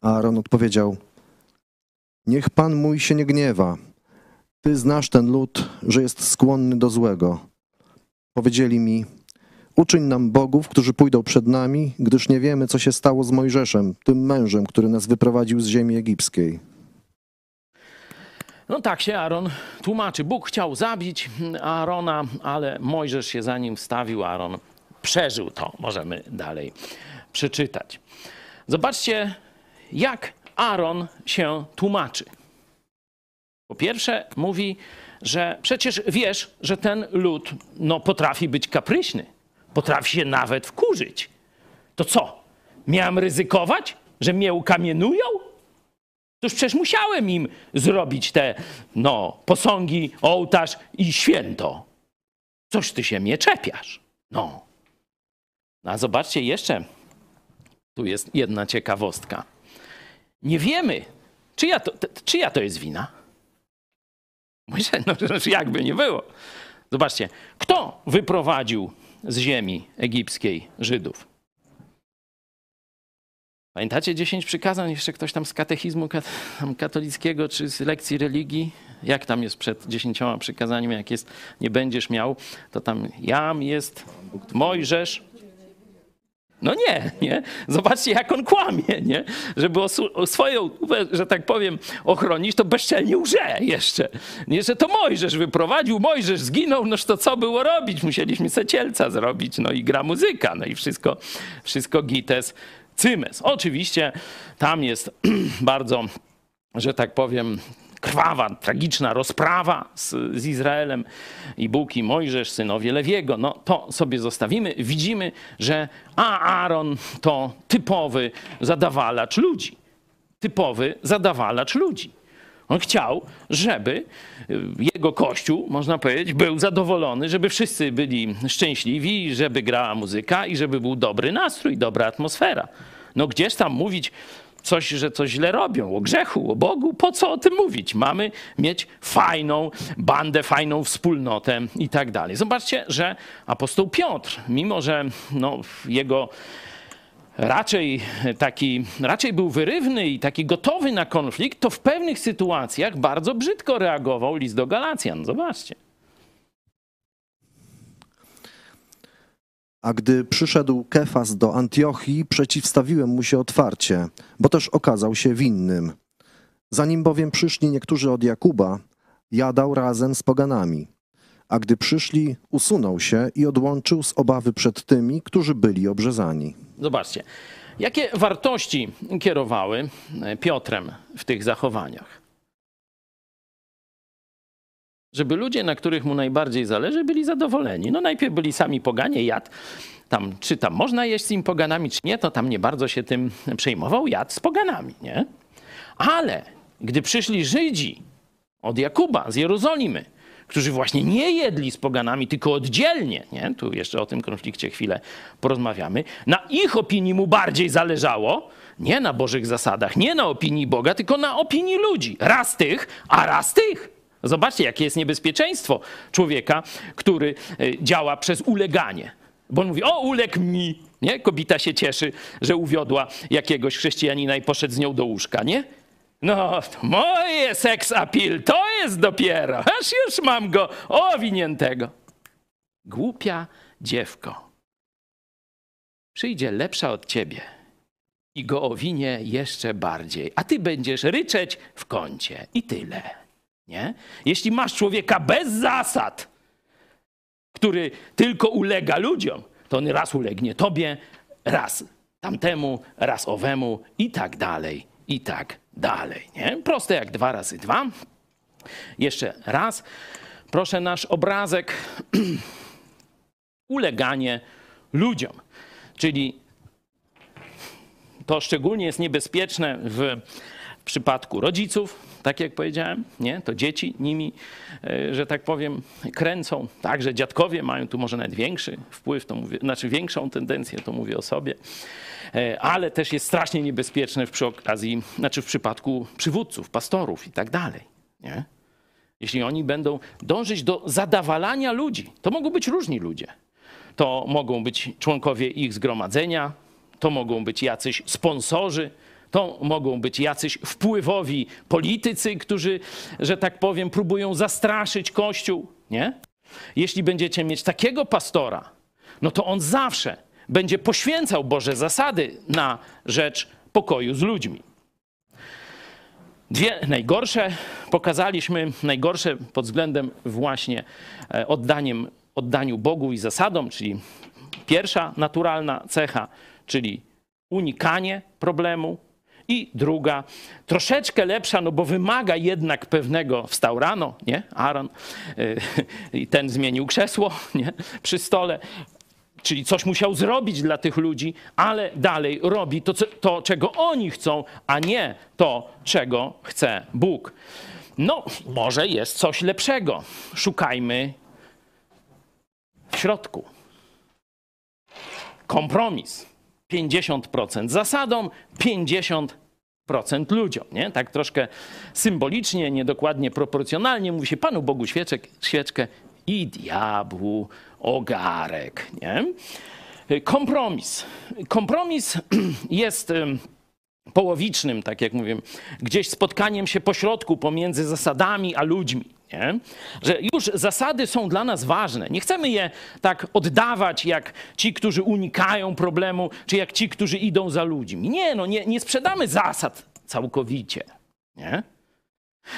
Aaron odpowiedział: Niech pan mój się nie gniewa. Ty znasz ten lud, że jest skłonny do złego. Powiedzieli mi: Uczyń nam bogów, którzy pójdą przed nami, gdyż nie wiemy, co się stało z Mojżeszem, tym mężem, który nas wyprowadził z ziemi egipskiej. No tak się Aaron tłumaczy. Bóg chciał zabić Aarona, ale Mojżesz się za nim wstawił. Aaron przeżył to. Możemy dalej przeczytać. Zobaczcie, jak Aaron się tłumaczy. Po pierwsze, mówi, że przecież wiesz, że ten lud no, potrafi być kapryśny, potrafi się nawet wkurzyć. To co? Miałem ryzykować, że mnie ukamienują? Toż przecież musiałem im zrobić te, no, posągi, ołtarz i święto. Coś ty się mnie czepiasz. No. no a zobaczcie jeszcze, tu jest jedna ciekawostka. Nie wiemy, czyja to, t- czyja to jest wina. Myślę, no jakby nie było. Zobaczcie, kto wyprowadził z ziemi egipskiej Żydów? Pamiętacie 10 przykazań? Jeszcze ktoś tam z katechizmu katolickiego czy z lekcji religii? Jak tam jest przed dziesięcioma przykazaniami? Jak jest nie będziesz miał, to tam jam jest Mojżesz. No nie, nie. Zobaczcie, jak on kłamie, nie? Żeby swoją, że tak powiem, ochronić, to bezczelnie łże jeszcze. Nie, że to Mojżesz wyprowadził, Mojżesz zginął, noż to co było robić? Musieliśmy secielca zrobić, no i gra muzyka, no i wszystko, wszystko gites, cymes. Oczywiście tam jest bardzo, że tak powiem, krwawa, tragiczna rozprawa z, z Izraelem i Bóg i Mojżesz, synowie Lewiego. No to sobie zostawimy. Widzimy, że Aaron to typowy zadawalacz ludzi. Typowy zadawalacz ludzi. On chciał, żeby jego kościół, można powiedzieć, był zadowolony, żeby wszyscy byli szczęśliwi, żeby grała muzyka i żeby był dobry nastrój, dobra atmosfera. No gdzież tam mówić coś, że coś źle robią, o grzechu, o Bogu, po co o tym mówić? Mamy mieć fajną bandę, fajną wspólnotę i tak dalej. Zobaczcie, że apostoł Piotr, mimo że no, jego raczej taki, raczej był wyrywny i taki gotowy na konflikt, to w pewnych sytuacjach bardzo brzydko reagował list do Galacjan. Zobaczcie. A gdy przyszedł Kefas do Antiochii, przeciwstawiłem mu się otwarcie, bo też okazał się winnym. Zanim bowiem przyszli niektórzy od Jakuba, jadał razem z poganami. A gdy przyszli, usunął się i odłączył z obawy przed tymi, którzy byli obrzezani. Zobaczcie, jakie wartości kierowały Piotrem w tych zachowaniach. Żeby ludzie, na których mu najbardziej zależy, byli zadowoleni. No najpierw byli sami poganie, jadł tam, czy tam można jeść z tymi poganami, czy nie, to tam nie bardzo się tym przejmował, jadł z poganami, nie? Ale gdy przyszli Żydzi od Jakuba z Jerozolimy, którzy właśnie nie jedli z poganami, tylko oddzielnie, nie? tu jeszcze o tym konflikcie chwilę porozmawiamy, na ich opinii mu bardziej zależało, nie na Bożych zasadach, nie na opinii Boga, tylko na opinii ludzi. Raz tych, a raz tych. Zobaczcie, jakie jest niebezpieczeństwo człowieka, który y, działa przez uleganie. Bo on mówi, o, uległ mi. Nie? Kobita się cieszy, że uwiodła jakiegoś chrześcijanina i poszedł z nią do łóżka, nie? No, moje seks appeal, to jest dopiero. Aż już mam go owiniętego. Głupia dziewko. Przyjdzie lepsza od ciebie i go owinie jeszcze bardziej, a ty będziesz ryczeć w kącie i tyle. Nie? Jeśli masz człowieka bez zasad, który tylko ulega ludziom, to on raz ulegnie tobie, raz tamtemu, raz owemu i tak dalej, i tak dalej. Nie? Proste jak dwa razy dwa. Jeszcze raz. Proszę nasz obrazek. Uleganie ludziom. Czyli to szczególnie jest niebezpieczne w w przypadku rodziców, tak jak powiedziałem, nie? to dzieci nimi, e, że tak powiem, kręcą. Także dziadkowie mają tu może nawet większy wpływ, to mówię, znaczy większą tendencję, to mówię o sobie. E, ale też jest strasznie niebezpieczne w przy okazji, znaczy w przypadku przywódców, pastorów i tak dalej. Nie? Jeśli oni będą dążyć do zadawalania ludzi, to mogą być różni ludzie. To mogą być członkowie ich zgromadzenia, to mogą być jacyś sponsorzy, to mogą być jacyś wpływowi politycy, którzy, że tak powiem, próbują zastraszyć Kościół, nie? Jeśli będziecie mieć takiego pastora, no to on zawsze będzie poświęcał Boże zasady na rzecz pokoju z ludźmi. Dwie najgorsze pokazaliśmy, najgorsze pod względem właśnie e, oddaniem, oddaniu Bogu i zasadom, czyli pierwsza naturalna cecha, czyli unikanie problemu, i druga, troszeczkę lepsza, no bo wymaga jednak pewnego, wstał rano, nie, Aaron, yy, i ten zmienił krzesło, nie, przy stole, czyli coś musiał zrobić dla tych ludzi, ale dalej robi to, to, czego oni chcą, a nie to, czego chce Bóg. No, może jest coś lepszego. Szukajmy w środku. Kompromis. 50% zasadą, 50% ludziom. Nie? Tak troszkę symbolicznie, niedokładnie proporcjonalnie mówi się Panu Bogu świeczek, świeczkę i diabłu ogarek. Nie? Kompromis. Kompromis jest połowicznym, tak jak mówię, gdzieś spotkaniem się pośrodku pomiędzy zasadami a ludźmi. Nie? Że już zasady są dla nas ważne. Nie chcemy je tak oddawać jak ci, którzy unikają problemu, czy jak ci, którzy idą za ludźmi. Nie, no nie, nie sprzedamy zasad całkowicie. Nie?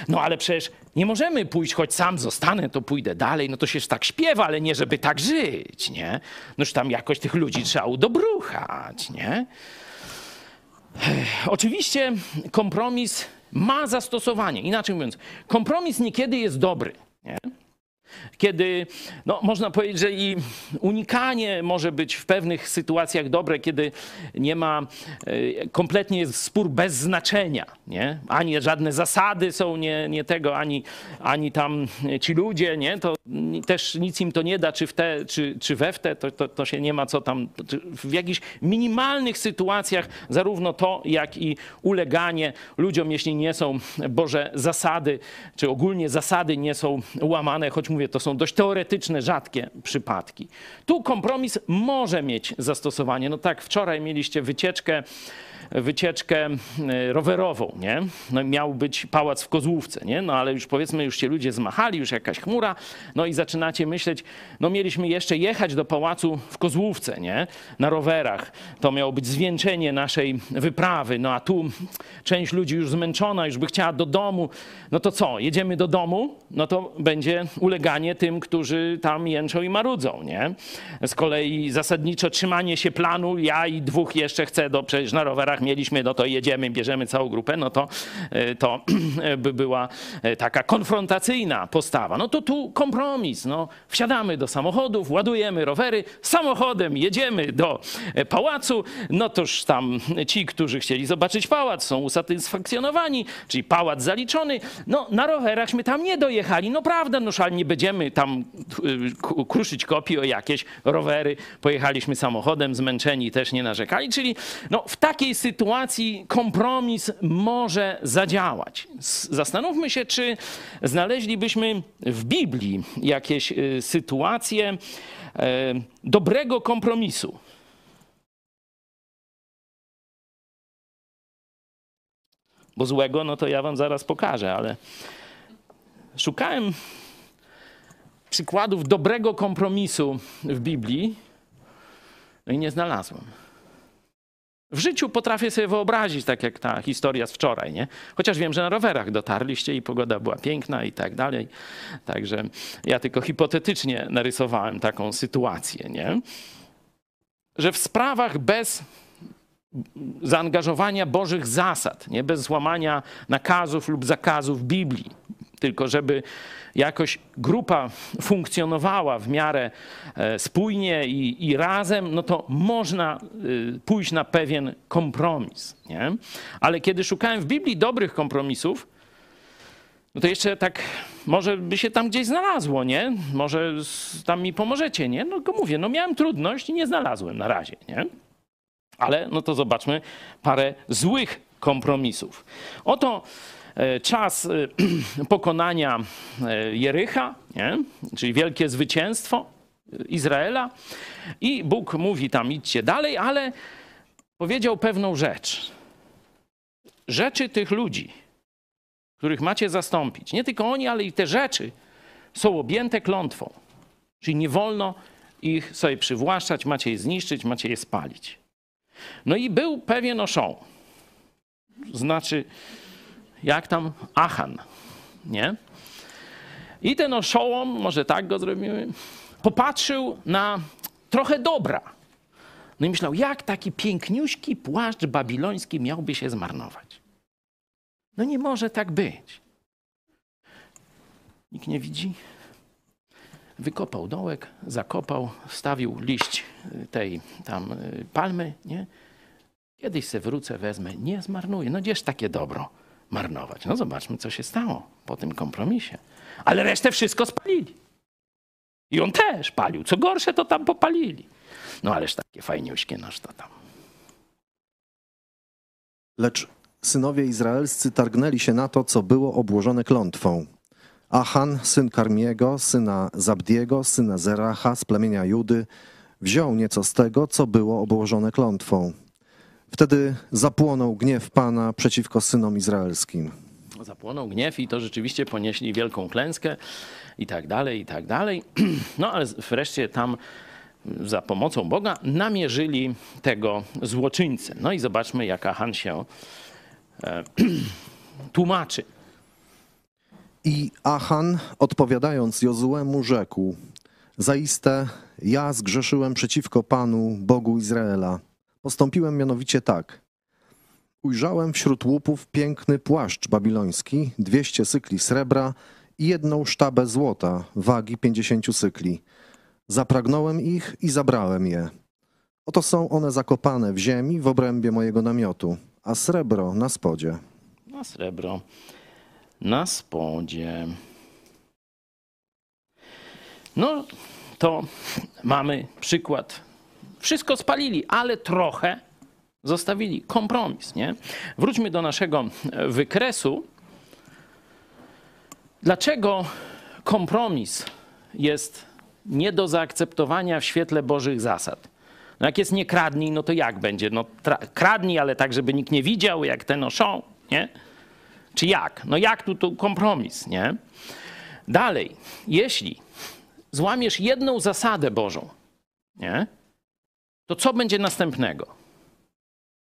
No ale przecież nie możemy pójść, choć sam zostanę, to pójdę dalej. No to się tak śpiewa, ale nie żeby tak żyć, nie? Noż tam jakoś tych ludzi trzeba udobruchać, nie? Oczywiście kompromis ma zastosowanie. Inaczej mówiąc, kompromis niekiedy jest dobry. Nie? Kiedy no, można powiedzieć, że i unikanie może być w pewnych sytuacjach dobre, kiedy nie ma, e, kompletnie jest spór bez znaczenia. Nie? Ani żadne zasady są nie, nie tego, ani, ani tam ci ludzie, nie? to też nic im to nie da, czy w te, czy, czy we w te, to, to, to się nie ma co tam, w jakichś minimalnych sytuacjach zarówno to, jak i uleganie ludziom, jeśli nie są Boże zasady, czy ogólnie zasady nie są łamane, choć mówię, to są dość teoretyczne, rzadkie przypadki. Tu kompromis może mieć zastosowanie. No tak, wczoraj mieliście wycieczkę wycieczkę e, rowerową, nie? No miał być pałac w Kozłówce, nie? No ale już powiedzmy, już się ludzie zmachali, już jakaś chmura, no i zaczynacie myśleć, no mieliśmy jeszcze jechać do pałacu w Kozłówce, nie? Na rowerach. To miało być zwieńczenie naszej wyprawy, no a tu część ludzi już zmęczona, już by chciała do domu. No to co, jedziemy do domu? No to będzie uleganie zapobieganie tym, którzy tam jęczą i marudzą, nie? Z kolei zasadniczo trzymanie się planu, ja i dwóch jeszcze chcę, do, przecież na rowerach mieliśmy, no to jedziemy, bierzemy całą grupę, no to, e, to by była e, taka konfrontacyjna postawa. No to tu kompromis, no wsiadamy do samochodów, ładujemy rowery, samochodem jedziemy do e, pałacu, no toż tam ci, którzy chcieli zobaczyć pałac, są usatysfakcjonowani, czyli pałac zaliczony, no na rowerachśmy tam nie dojechali, no prawda, no nie będziemy tam y, kruszyć kopii o jakieś rowery, pojechaliśmy samochodem, zmęczeni też nie narzekali, czyli no w takiej sytuacji kompromis może zadziałać. Zastanówmy się, czy znaleźlibyśmy w Biblii jakieś y, sytuacje y, dobrego kompromisu. Bo złego, no to ja wam zaraz pokażę, ale szukałem przykładów dobrego kompromisu w Biblii, no i nie znalazłem. W życiu potrafię sobie wyobrazić, tak jak ta historia z wczoraj, nie? Chociaż wiem, że na rowerach dotarliście i pogoda była piękna i tak dalej. Także ja tylko hipotetycznie narysowałem taką sytuację, nie? Że w sprawach bez zaangażowania Bożych zasad, nie bez złamania nakazów lub zakazów Biblii, tylko żeby jakoś grupa funkcjonowała w miarę e, spójnie i, i razem, no to można y, pójść na pewien kompromis. Nie? Ale kiedy szukałem w Biblii dobrych kompromisów, no to jeszcze tak, może by się tam gdzieś znalazło, nie? Może tam mi pomożecie, nie? No go mówię, no miałem trudność i nie znalazłem na razie, nie? Ale no to zobaczmy parę złych kompromisów. Oto e, czas e, pokonania e, Jericha, nie? czyli wielkie zwycięstwo Izraela. I Bóg mówi tam idźcie dalej, ale powiedział pewną rzecz. Rzeczy tych ludzi, których macie zastąpić, nie tylko oni, ale i te rzeczy są objęte klątwą. Czyli nie wolno ich sobie przywłaszczać, macie je zniszczyć, macie je spalić. No i był pewien oszą. Znaczy, jak tam Achan, nie? I ten oszołom, może tak go zrobimy, popatrzył na trochę dobra. No i myślał, jak taki piękniuśki płaszcz babiloński miałby się zmarnować. No nie może tak być. Nikt nie widzi? wykopał dołek, zakopał, wstawił liść tej tam y, palmy, nie? Kiedyś se wrócę, wezmę, nie zmarnuję. No gdzież takie dobro marnować? No zobaczmy, co się stało po tym kompromisie. Ale resztę wszystko spalili. I on też palił. Co gorsze, to tam popalili. No ależ takie fajniuśkie nasz to tam. Lecz synowie izraelscy targnęli się na to, co było obłożone klątwą. Achan, syn Karmiego, syna Zabdiego, syna Zeracha z plemienia Judy, wziął nieco z tego, co było obłożone klątwą. Wtedy zapłonął gniew Pana przeciwko synom izraelskim. Zapłonął gniew i to rzeczywiście ponieśli wielką klęskę i tak dalej, i tak dalej. No ale wreszcie tam za pomocą Boga namierzyli tego złoczyńcę. No i zobaczmy, jak Achan się e, tłumaczy. I Achan, odpowiadając Jozuemu, rzekł: Zaiste ja zgrzeszyłem przeciwko Panu, Bogu Izraela. Postąpiłem mianowicie tak. Ujrzałem wśród łupów piękny płaszcz babiloński, dwieście cykli srebra i jedną sztabę złota, wagi pięćdziesięciu cykli. Zapragnąłem ich i zabrałem je. Oto są one zakopane w ziemi w obrębie mojego namiotu, a srebro na spodzie. Na srebro na spodzie. No to mamy przykład. Wszystko spalili, ale trochę zostawili. Kompromis, nie? Wróćmy do naszego wykresu. Dlaczego kompromis jest nie do zaakceptowania w świetle Bożych zasad? No jak jest nie kradnij, no to jak będzie? No kradnij, ale tak, żeby nikt nie widział, jak ten oszą, nie? Czy jak? No jak tu, tu kompromis, nie? Dalej, jeśli złamiesz jedną zasadę Bożą, nie? To co będzie następnego?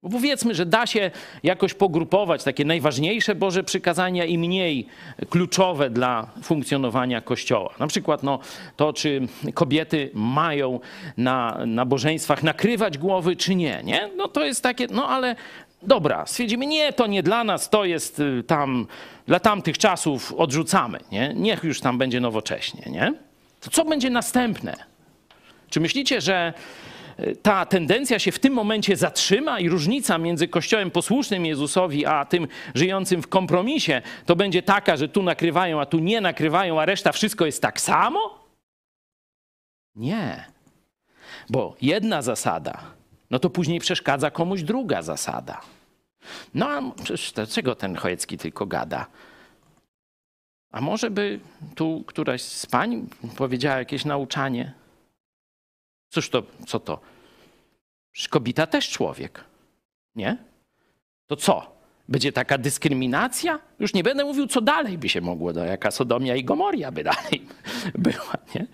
Bo powiedzmy, że da się jakoś pogrupować takie najważniejsze Boże przykazania i mniej kluczowe dla funkcjonowania Kościoła. Na przykład no, to, czy kobiety mają na nabożeństwach nakrywać głowy, czy nie, nie? No to jest takie, no ale dobra, stwierdzimy, nie, to nie dla nas, to jest y, tam, dla tamtych czasów odrzucamy, nie? Niech już tam będzie nowocześnie, nie? To co będzie następne? Czy myślicie, że ta tendencja się w tym momencie zatrzyma i różnica między Kościołem posłusznym Jezusowi, a tym żyjącym w kompromisie, to będzie taka, że tu nakrywają, a tu nie nakrywają, a reszta wszystko jest tak samo? Nie. Bo jedna zasada, no to później przeszkadza komuś druga zasada. No a przecież dlaczego ten Chojecki tylko gada? A może by tu któraś z pań powiedziała jakieś nauczanie? Cóż to, co to? Przecież kobieta też człowiek, nie? To co? Będzie taka dyskryminacja? Już nie będę mówił, co dalej by się mogło, no, jaka Sodomia i Gomoria by dalej była, nie?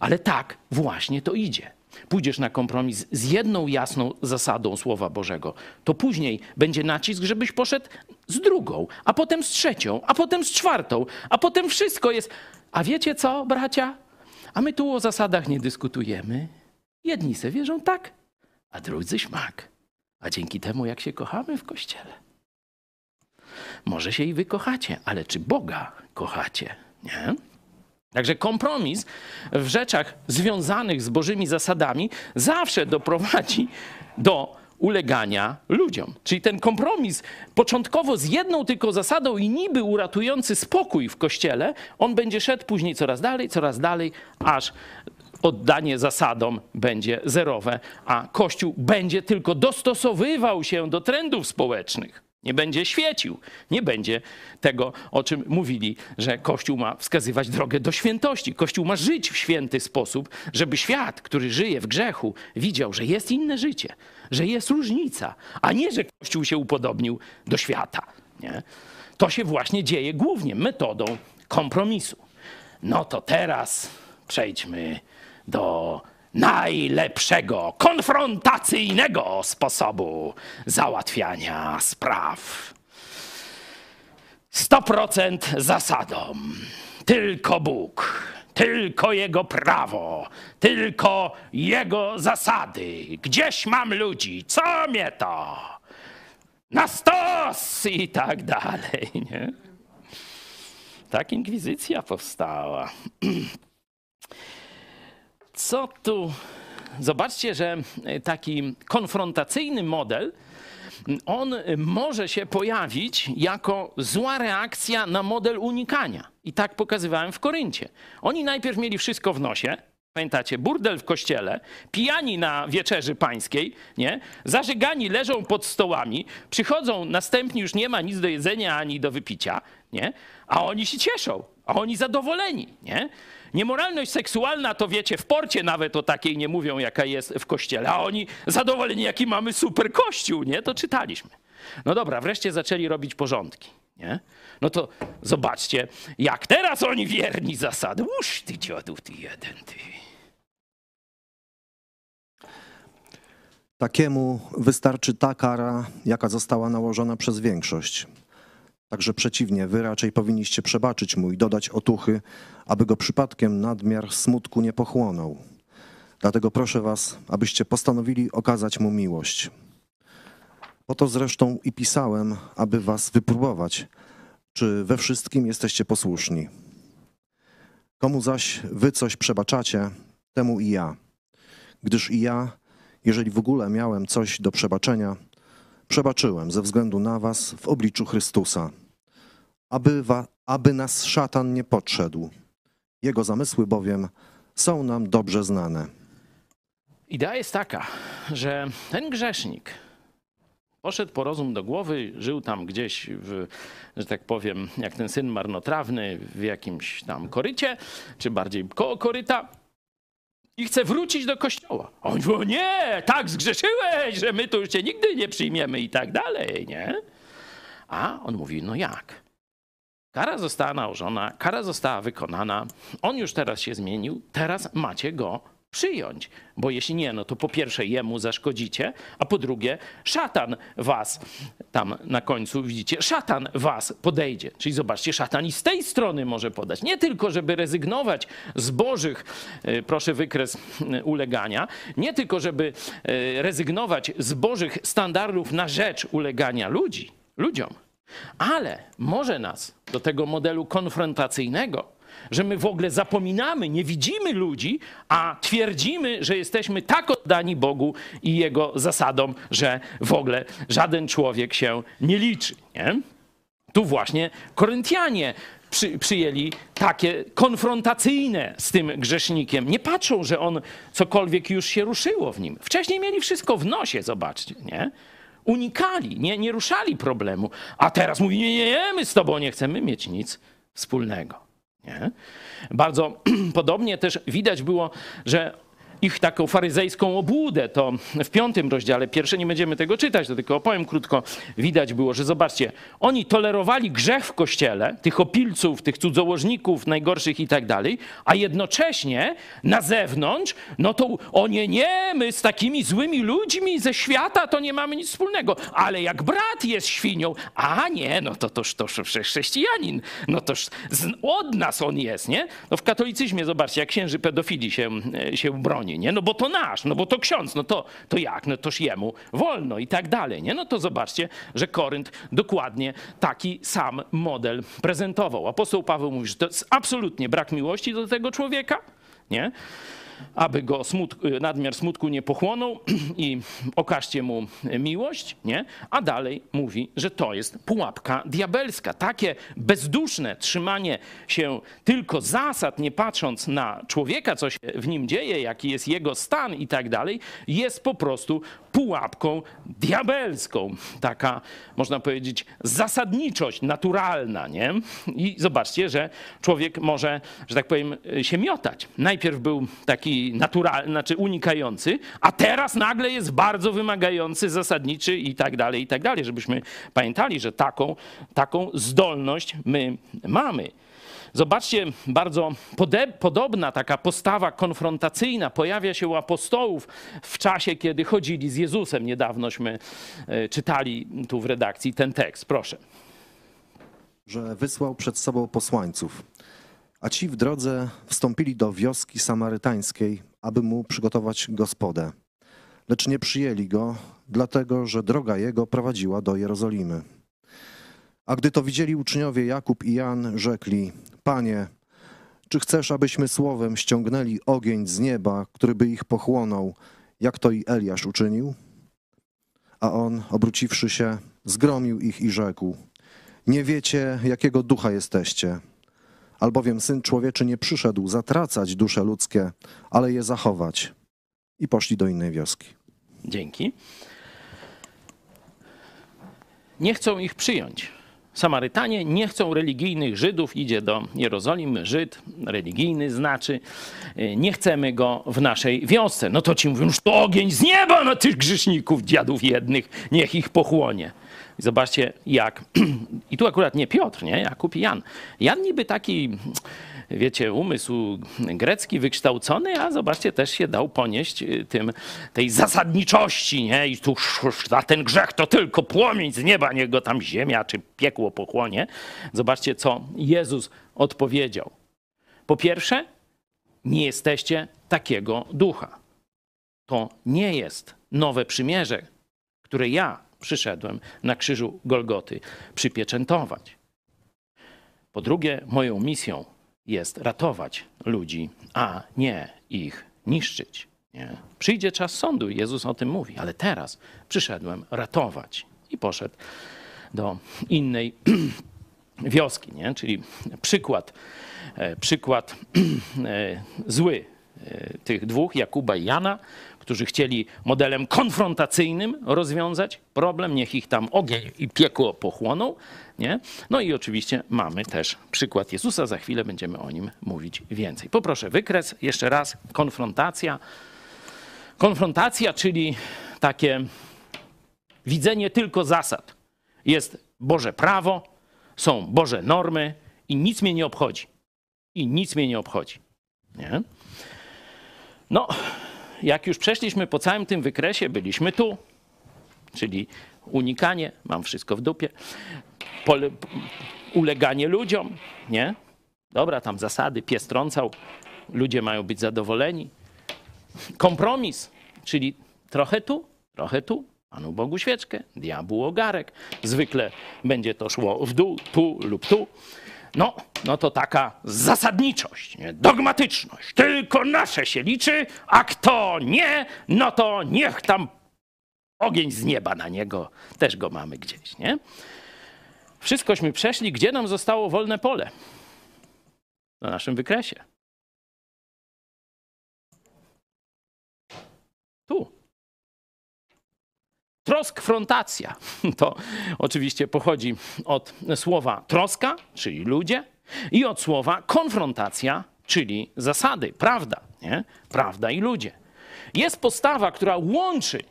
Ale tak właśnie to idzie. Pójdziesz na kompromis z jedną jasną zasadą Słowa Bożego, to później będzie nacisk, żebyś poszedł z drugą, a potem z trzecią, a potem z czwartą, a potem wszystko jest. A wiecie co, bracia? A my tu o zasadach nie dyskutujemy. Jedni se wierzą tak, a drudzy śmak. A dzięki temu, jak się kochamy w kościele. Może się i wy kochacie, ale czy Boga kochacie? Nie? Także kompromis w rzeczach związanych z Bożymi zasadami zawsze doprowadzi do ulegania ludziom. Czyli ten kompromis początkowo z jedną tylko zasadą i niby uratujący spokój w kościele, on będzie szedł później coraz dalej, coraz dalej, aż oddanie zasadom będzie zerowe, a Kościół będzie tylko dostosowywał się do trendów społecznych. Nie będzie świecił, nie będzie tego, o czym mówili, że Kościół ma wskazywać drogę do świętości. Kościół ma żyć w święty sposób, żeby świat, który żyje w grzechu, widział, że jest inne życie, że jest różnica, a nie, że Kościół się upodobnił do świata. Nie? To się właśnie dzieje głównie metodą kompromisu. No to teraz przejdźmy do najlepszego, konfrontacyjnego sposobu załatwiania spraw. 100% zasadą. Tylko Bóg, tylko Jego prawo, tylko Jego zasady. Gdzieś mam ludzi, co mnie to? Na stos i tak dalej. Nie? Tak inkwizycja powstała. co tu? Zobaczcie, że taki konfrontacyjny model, on może się pojawić jako zła reakcja na model unikania. I tak pokazywałem w Koryncie. Oni najpierw mieli wszystko w nosie, Pamiętacie, burdel w kościele, pijani na wieczerzy pańskiej, nie? Zażygani leżą pod stołami, przychodzą następni, już nie ma nic do jedzenia ani do wypicia, nie? A oni się cieszą, a oni zadowoleni, nie? Niemoralność seksualna to wiecie, w porcie nawet o takiej nie mówią, jaka jest w kościele, a oni zadowoleni, jaki mamy super kościół, nie? To czytaliśmy. No dobra, wreszcie zaczęli robić porządki, nie? No to zobaczcie, jak teraz oni wierni zasady. Uż ty dziadów, ty jeden, ty. Takiemu wystarczy ta kara, jaka została nałożona przez większość. Także przeciwnie, wy raczej powinniście przebaczyć mu i dodać otuchy, aby go przypadkiem nadmiar smutku nie pochłonął. Dlatego proszę was, abyście postanowili okazać mu miłość. Po to zresztą i pisałem, aby was wypróbować, czy we wszystkim jesteście posłuszni. Komu zaś wy coś przebaczacie, temu i ja. Gdyż i ja, jeżeli w ogóle miałem coś do przebaczenia, przebaczyłem ze względu na was w obliczu Chrystusa, aby, wa, aby nas szatan nie podszedł. Jego zamysły bowiem są nam dobrze znane. Idea jest taka, że ten grzesznik poszedł po rozum do głowy, żył tam gdzieś, w, że tak powiem, jak ten syn marnotrawny, w jakimś tam korycie, czy bardziej koło koryta i chce wrócić do kościoła. On mówi, nie, tak zgrzeszyłeś, że my tu już cię nigdy nie przyjmiemy i tak dalej, nie? A on mówi, no jak? Kara została nałożona, kara została wykonana, on już teraz się zmienił, teraz macie go przyjąć. Bo jeśli nie, no to po pierwsze jemu zaszkodzicie, a po drugie szatan was, tam na końcu widzicie, szatan was podejdzie. Czyli zobaczcie, szatan i z tej strony może podać. Nie tylko, żeby rezygnować z bożych, e, proszę wykres e, ulegania, nie tylko, żeby e, rezygnować z bożych standardów na rzecz ulegania ludzi, ludziom, ale może nas do tego modelu konfrontacyjnego że my w ogóle zapominamy, nie widzimy ludzi, a twierdzimy, że jesteśmy tak oddani Bogu i Jego zasadom, że w ogóle żaden człowiek się nie liczy. Nie? Tu właśnie Koryntianie przy, przyjęli takie konfrontacyjne z tym grzesznikiem. Nie patrzą, że on cokolwiek już się ruszyło w nim. Wcześniej mieli wszystko w nosie, zobaczcie, nie? Unikali, nie, nie ruszali problemu. A teraz mówi, nie, nie, nie, my z tobą nie chcemy mieć nic wspólnego. Nie? Bardzo podobnie też widać było, że ich taką faryzejską obłudę, to w piątym rozdziale, pierwsze nie będziemy tego czytać, to tylko opowiem krótko, widać było, że zobaczcie, oni tolerowali grzech w kościele, tych opilców, tych cudzołożników najgorszych i tak dalej, a jednocześnie na zewnątrz, no to o nie, nie, my z takimi złymi ludźmi ze świata to nie mamy nic wspólnego, ale jak brat jest świnią, a nie, no to toż, toż chrześcijanin, no toż od nas on jest, nie? No w katolicyzmie, zobaczcie, jak księży pedofili się, się broni, nie? No bo to nasz, no bo to ksiądz, no to, to jak? No toż jemu wolno i tak dalej, nie? No to zobaczcie, że Korynt dokładnie taki sam model prezentował. Apostoł Paweł mówi, że to jest absolutnie brak miłości do tego człowieka, nie? Aby go smutku, nadmiar smutku nie pochłonął i okażcie mu miłość, nie? A dalej mówi, że to jest pułapka diabelska. Takie bezduszne trzymanie się tylko zasad, nie patrząc na człowieka, co się w nim dzieje, jaki jest jego stan i tak dalej, jest po prostu pułapką diabelską. Taka, można powiedzieć, zasadniczość naturalna, nie? I zobaczcie, że człowiek może, że tak powiem, się miotać. Najpierw był taki naturalny, znaczy unikający, a teraz nagle jest bardzo wymagający, zasadniczy i tak dalej, i tak dalej. Żebyśmy pamiętali, że taką, taką zdolność my mamy. Zobaczcie, bardzo podobna taka postawa konfrontacyjna pojawia się u apostołów w czasie, kiedy chodzili z Jezusem. Niedawnośmy e, czytali tu w redakcji ten tekst. Proszę. Że wysłał przed sobą posłańców, a ci w drodze wstąpili do wioski samarytańskiej, aby mu przygotować gospodę. Lecz nie przyjęli go, dlatego że droga jego prowadziła do Jerozolimy. A gdy to widzieli uczniowie Jakub i Jan, rzekli: Panie, czy chcesz, abyśmy słowem ściągnęli ogień z nieba, który by ich pochłonął, jak to i Eliasz uczynił? A on, obróciwszy się, zgromił ich i rzekł: Nie wiecie, jakiego ducha jesteście, albowiem syn człowieczy nie przyszedł zatracać dusze ludzkie, ale je zachować. I poszli do innej wioski. Dzięki. Nie chcą ich przyjąć. Samarytanie nie chcą religijnych Żydów, idzie do Jerozolimy, Żyd religijny znaczy, nie chcemy go w naszej wiosce. No to ci mówią, że to ogień z nieba na tych grzeszników, dziadów jednych, niech ich pochłonie. I zobaczcie jak, i tu akurat nie Piotr, nie, Jakub i Jan. Jan niby taki wiecie, umysł grecki wykształcony, a zobaczcie, też się dał ponieść y, tym, tej zasadniczości, nie? I tu za ten grzech to tylko płomień z nieba, niech go tam ziemia czy piekło pochłonie. Zobaczcie, co Jezus odpowiedział. Po pierwsze, nie jesteście takiego ducha. To nie jest nowe przymierze, które ja przyszedłem na krzyżu Golgoty przypieczętować. Po drugie, moją misją jest ratować ludzi, a nie ich niszczyć. Nie? Przyjdzie czas sądu, Jezus o tym mówi, ale teraz przyszedłem ratować. I poszedł do innej wioski, nie? czyli przykład, e, przykład e, zły e, tych dwóch, Jakuba i Jana, którzy chcieli modelem konfrontacyjnym rozwiązać problem, niech ich tam ogień i piekło pochłoną. Nie? No i oczywiście mamy też przykład Jezusa, za chwilę będziemy o nim mówić więcej. Poproszę wykres, jeszcze raz, konfrontacja. Konfrontacja, czyli takie widzenie tylko zasad. Jest Boże prawo, są Boże normy i nic mnie nie obchodzi. I nic mnie nie obchodzi. Nie? No, jak już przeszliśmy po całym tym wykresie, byliśmy tu, czyli unikanie, mam wszystko w dupie, pole, uleganie ludziom, nie? Dobra, tam zasady, pies trącał, ludzie mają być zadowoleni. Kompromis, czyli trochę tu, trochę tu, Panu Bogu świeczkę, diabłu ogarek. Zwykle będzie to szło w dół, tu lub tu. No, no to taka zasadniczość, nie? dogmatyczność. Tylko nasze się liczy, a kto nie, no to niech tam ogień z nieba na niego. Też go mamy gdzieś, nie? Wszystkośmy przeszli. Gdzie nam zostało wolne pole? Na naszym wykresie. Tu. Trosk-frontacja. To oczywiście pochodzi od słowa troska, czyli ludzie, i od słowa konfrontacja, czyli zasady, prawda, nie? Prawda i ludzie. Jest postawa, która łączy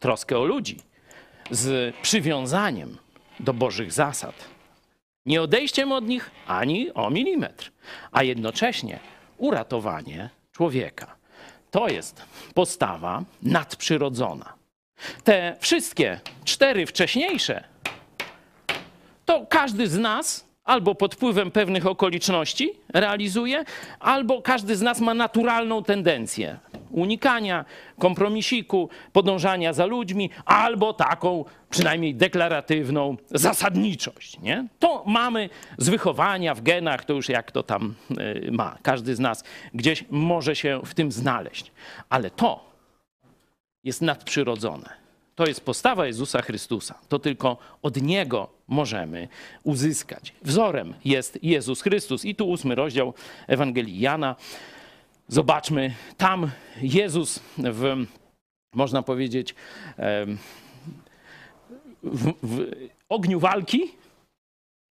troskę o ludzi z przywiązaniem do Bożych zasad. Nie odejściem od nich ani o milimetr, a jednocześnie uratowanie człowieka. To jest postawa nadprzyrodzona. Te wszystkie cztery wcześniejsze, to każdy z nas albo pod wpływem pewnych okoliczności realizuje, albo każdy z nas ma naturalną tendencję unikania, kompromisiku, podążania za ludźmi, albo taką przynajmniej deklaratywną zasadniczość. Nie? To mamy z wychowania w genach, to już jak to tam y, ma. Każdy z nas gdzieś może się w tym znaleźć. Ale to jest nadprzyrodzone. To jest postawa Jezusa Chrystusa. To tylko od Niego możemy uzyskać. Wzorem jest Jezus Chrystus. I tu ósmy rozdział Ewangelii Jana. Zobaczmy, tam Jezus w, można powiedzieć, w, w ogniu walki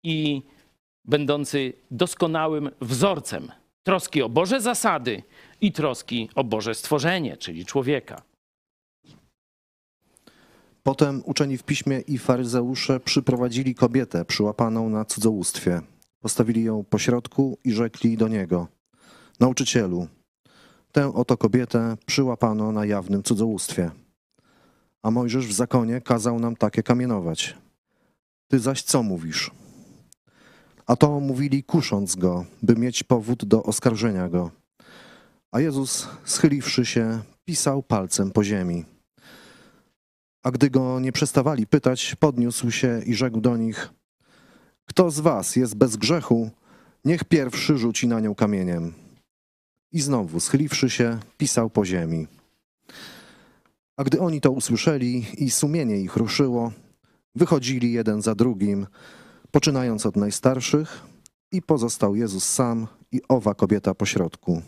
i będący doskonałym wzorcem troski o Boże zasady i troski o Boże stworzenie, czyli człowieka. Potem uczeni w piśmie i faryzeusze przyprowadzili kobietę przyłapaną na cudzołóstwie. Postawili ją pośrodku i rzekli do niego: Nauczycielu, tę oto kobietę przyłapano na jawnym cudzołóstwie. A Mojżesz w zakonie kazał nam takie kamienować. Ty zaś co mówisz? A to mówili kusząc go, by mieć powód do oskarżenia go. A Jezus, schyliwszy się, pisał palcem po ziemi. A gdy go nie przestawali pytać, podniósł się i rzekł do nich: Kto z was jest bez grzechu, niech pierwszy rzuci na nią kamieniem. I znowu, schyliwszy się, pisał po ziemi. A gdy oni to usłyszeli i sumienie ich ruszyło, wychodzili jeden za drugim, poczynając od najstarszych, i pozostał Jezus sam i owa kobieta pośrodku.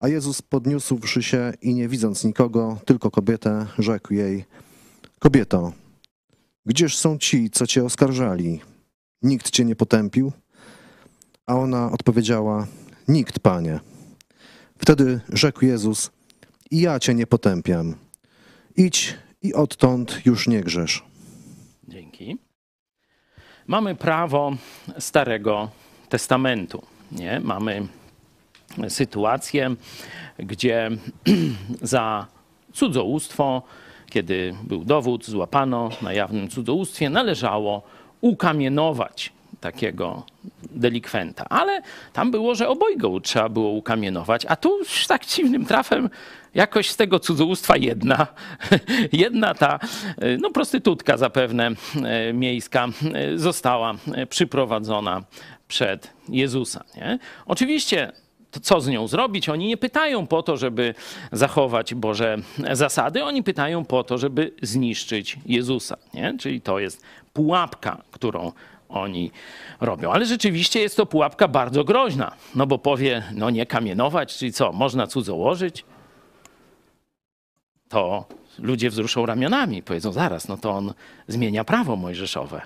A Jezus podniósłszy się i nie widząc nikogo, tylko kobietę, rzekł jej: Kobieto, gdzież są ci, co cię oskarżali? Nikt cię nie potępił? A ona odpowiedziała: Nikt, panie. Wtedy rzekł Jezus: I ja cię nie potępiam. Idź i odtąd już nie grzesz. Dzięki. Mamy prawo Starego Testamentu. Nie? Mamy sytuację, gdzie za cudzołóstwo, kiedy był dowód, złapano na jawnym cudzołóstwie, należało ukamienować takiego delikwenta. Ale tam było, że obojga trzeba było ukamienować, a tu już tak dziwnym trafem jakoś z tego cudzołóstwa jedna, jedna ta, no prostytutka zapewne e, miejska e, została przyprowadzona przed Jezusa. Nie? Oczywiście co z nią zrobić? Oni nie pytają po to, żeby zachować Boże zasady, oni pytają po to, żeby zniszczyć Jezusa. Nie? Czyli to jest pułapka, którą oni robią. Ale rzeczywiście jest to pułapka bardzo groźna, no bo powie, no nie kamienować, czyli co, można cudzołożyć? To ludzie wzruszą ramionami, powiedzą zaraz, no to on zmienia prawo mojżeszowe.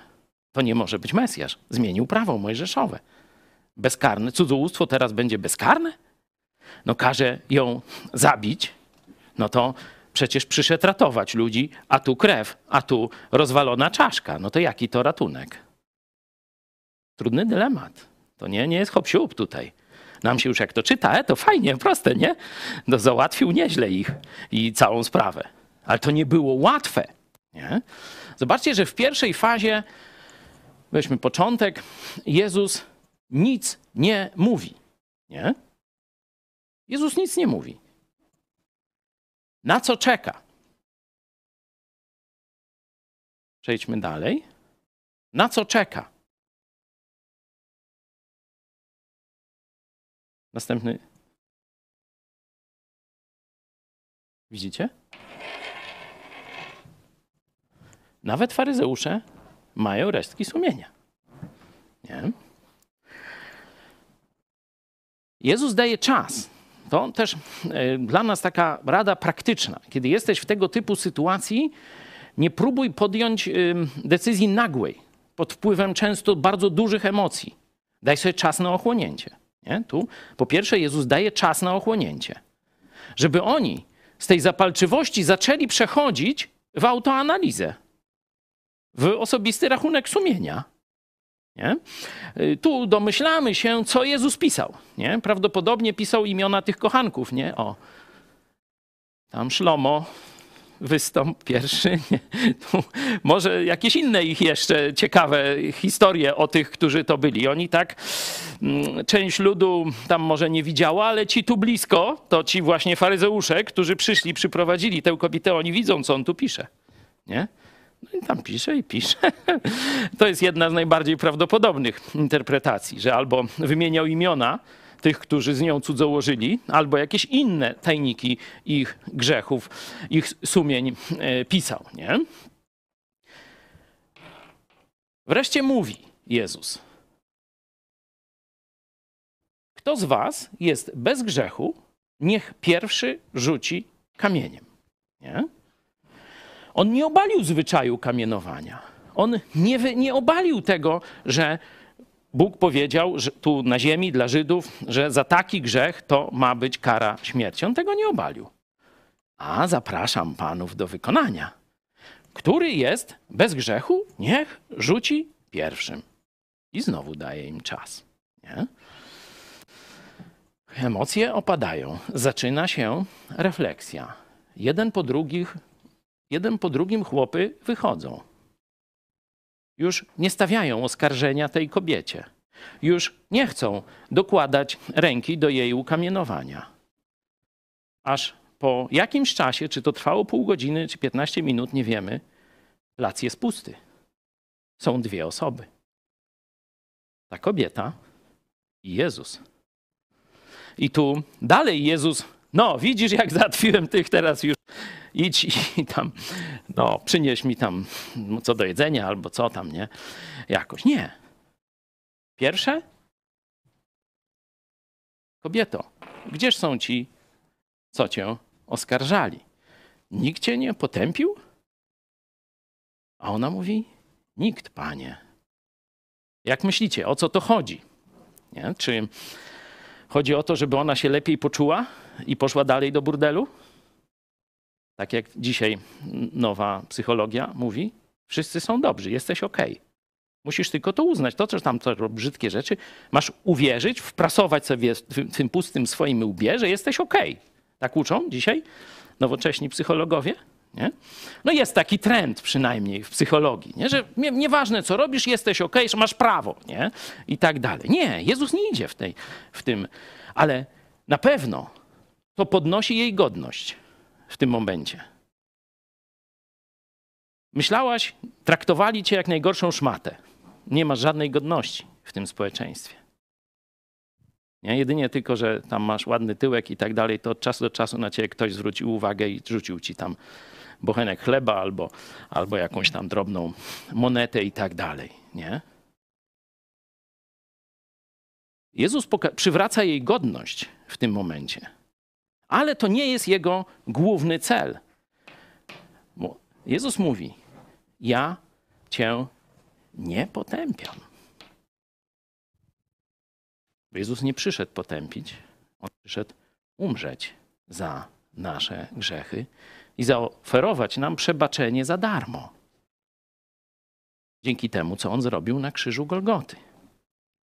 To nie może być Mesjasz. Zmienił prawo mojżeszowe bezkarne. Cudzołóstwo teraz będzie bezkarne? No każe ją zabić, no to przecież przyszedł ratować ludzi, a tu krew, a tu rozwalona czaszka. No to jaki to ratunek? Trudny dylemat. To nie, nie jest hop tutaj. Nam się już jak to czyta, e, to fajnie, proste, nie? No, załatwił nieźle ich i całą sprawę. Ale to nie było łatwe. Nie? Zobaczcie, że w pierwszej fazie, weźmy początek, Jezus nic nie mówi. Nie? Jezus nic nie mówi. Na co czeka? Przejdźmy dalej. Na co czeka? Następny. Widzicie? Nawet faryzeusze mają resztki sumienia. Nie? Jezus daje czas. To też e, dla nas taka rada praktyczna. Kiedy jesteś w tego typu sytuacji, nie próbuj podjąć decyzji nagłej, pod wpływem często bardzo dużych emocji. Daj sobie czas na ochłonięcie. Nie? Tu po pierwsze Jezus daje czas na ochłonięcie. Żeby oni z tej zapalczywości zaczęli przechodzić w autoanalizę, w osobisty rachunek sumienia. Nie? Y, tu domyślamy się, co Jezus pisał. Nie? Prawdopodobnie pisał imiona tych kochanków. Nie? O, tam Szlomo, wystąp pierwszy. Nie? Może jakieś inne ich jeszcze ciekawe historie o tych, którzy to byli. Oni tak, mm, część ludu tam może nie widziała, ale ci tu blisko, to ci właśnie faryzeusze, którzy przyszli, przyprowadzili tę kobietę, oni widzą, co on tu pisze. Nie? No i tam pisze i pisze. To jest jedna z najbardziej prawdopodobnych interpretacji, że albo wymieniał imiona tych, którzy z nią cudzołożyli, albo jakieś inne tajniki ich grzechów, ich sumień e, pisał. Nie? Wreszcie mówi Jezus. Kto z was jest bez grzechu, niech pierwszy rzuci kamieniem. Nie? On nie obalił zwyczaju kamienowania. On nie, nie obalił tego, że Bóg powiedział że tu na ziemi dla Żydów, że za taki grzech to ma być kara śmierci. On tego nie obalił. A zapraszam panów do wykonania. Który jest bez grzechu, niech rzuci pierwszym. I znowu daje im czas. Nie? Emocje opadają. Zaczyna się refleksja. Jeden po drugich jeden po drugim chłopy wychodzą. Już nie stawiają oskarżenia tej kobiecie. Już nie chcą dokładać ręki do jej ukamienowania. Aż po jakimś czasie, czy to trwało pół godziny, czy 15 minut, nie wiemy, plac jest pusty. Są dwie osoby. Ta kobieta i Jezus. I tu dalej Jezus, no widzisz jak załatwiłem tych teraz już idź i tam, no, przynieś mi tam co do jedzenia albo co tam, nie? Jakoś. Nie. Pierwsze? Kobieto, gdzież są ci, co cię oskarżali? Nikt cię nie potępił? A ona mówi, nikt, panie. Jak myślicie, o co to chodzi? Nie? Czy chodzi o to, żeby ona się lepiej poczuła i poszła dalej do burdelu? Tak jak dzisiaj nowa psychologia mówi, wszyscy są dobrzy, jesteś ok. Musisz tylko to uznać. To, co tam to brzydkie rzeczy, masz uwierzyć, wprasować sobie w tym pustym swoim łbie, że jesteś ok. Tak uczą dzisiaj nowocześni psychologowie? Nie? No jest taki trend przynajmniej w psychologii, nie? że nie, nieważne co robisz, jesteś ok, że masz prawo nie? i tak dalej. Nie, Jezus nie idzie w, tej, w tym, ale na pewno to podnosi jej godność w tym momencie. Myślałaś, traktowali cię jak najgorszą szmatę. Nie masz żadnej godności w tym społeczeństwie. Nie? Jedynie tylko, że tam masz ładny tyłek i tak dalej, to od czasu do czasu na ciebie ktoś zwrócił uwagę i rzucił ci tam bochenek chleba albo, albo jakąś tam drobną monetę i tak dalej. Nie? Jezus przywraca jej godność w tym momencie. Ale to nie jest jego główny cel. Jezus mówi: Ja cię nie potępiam. Jezus nie przyszedł potępić, on przyszedł umrzeć za nasze grzechy i zaoferować nam przebaczenie za darmo. Dzięki temu, co on zrobił na krzyżu Golgoty.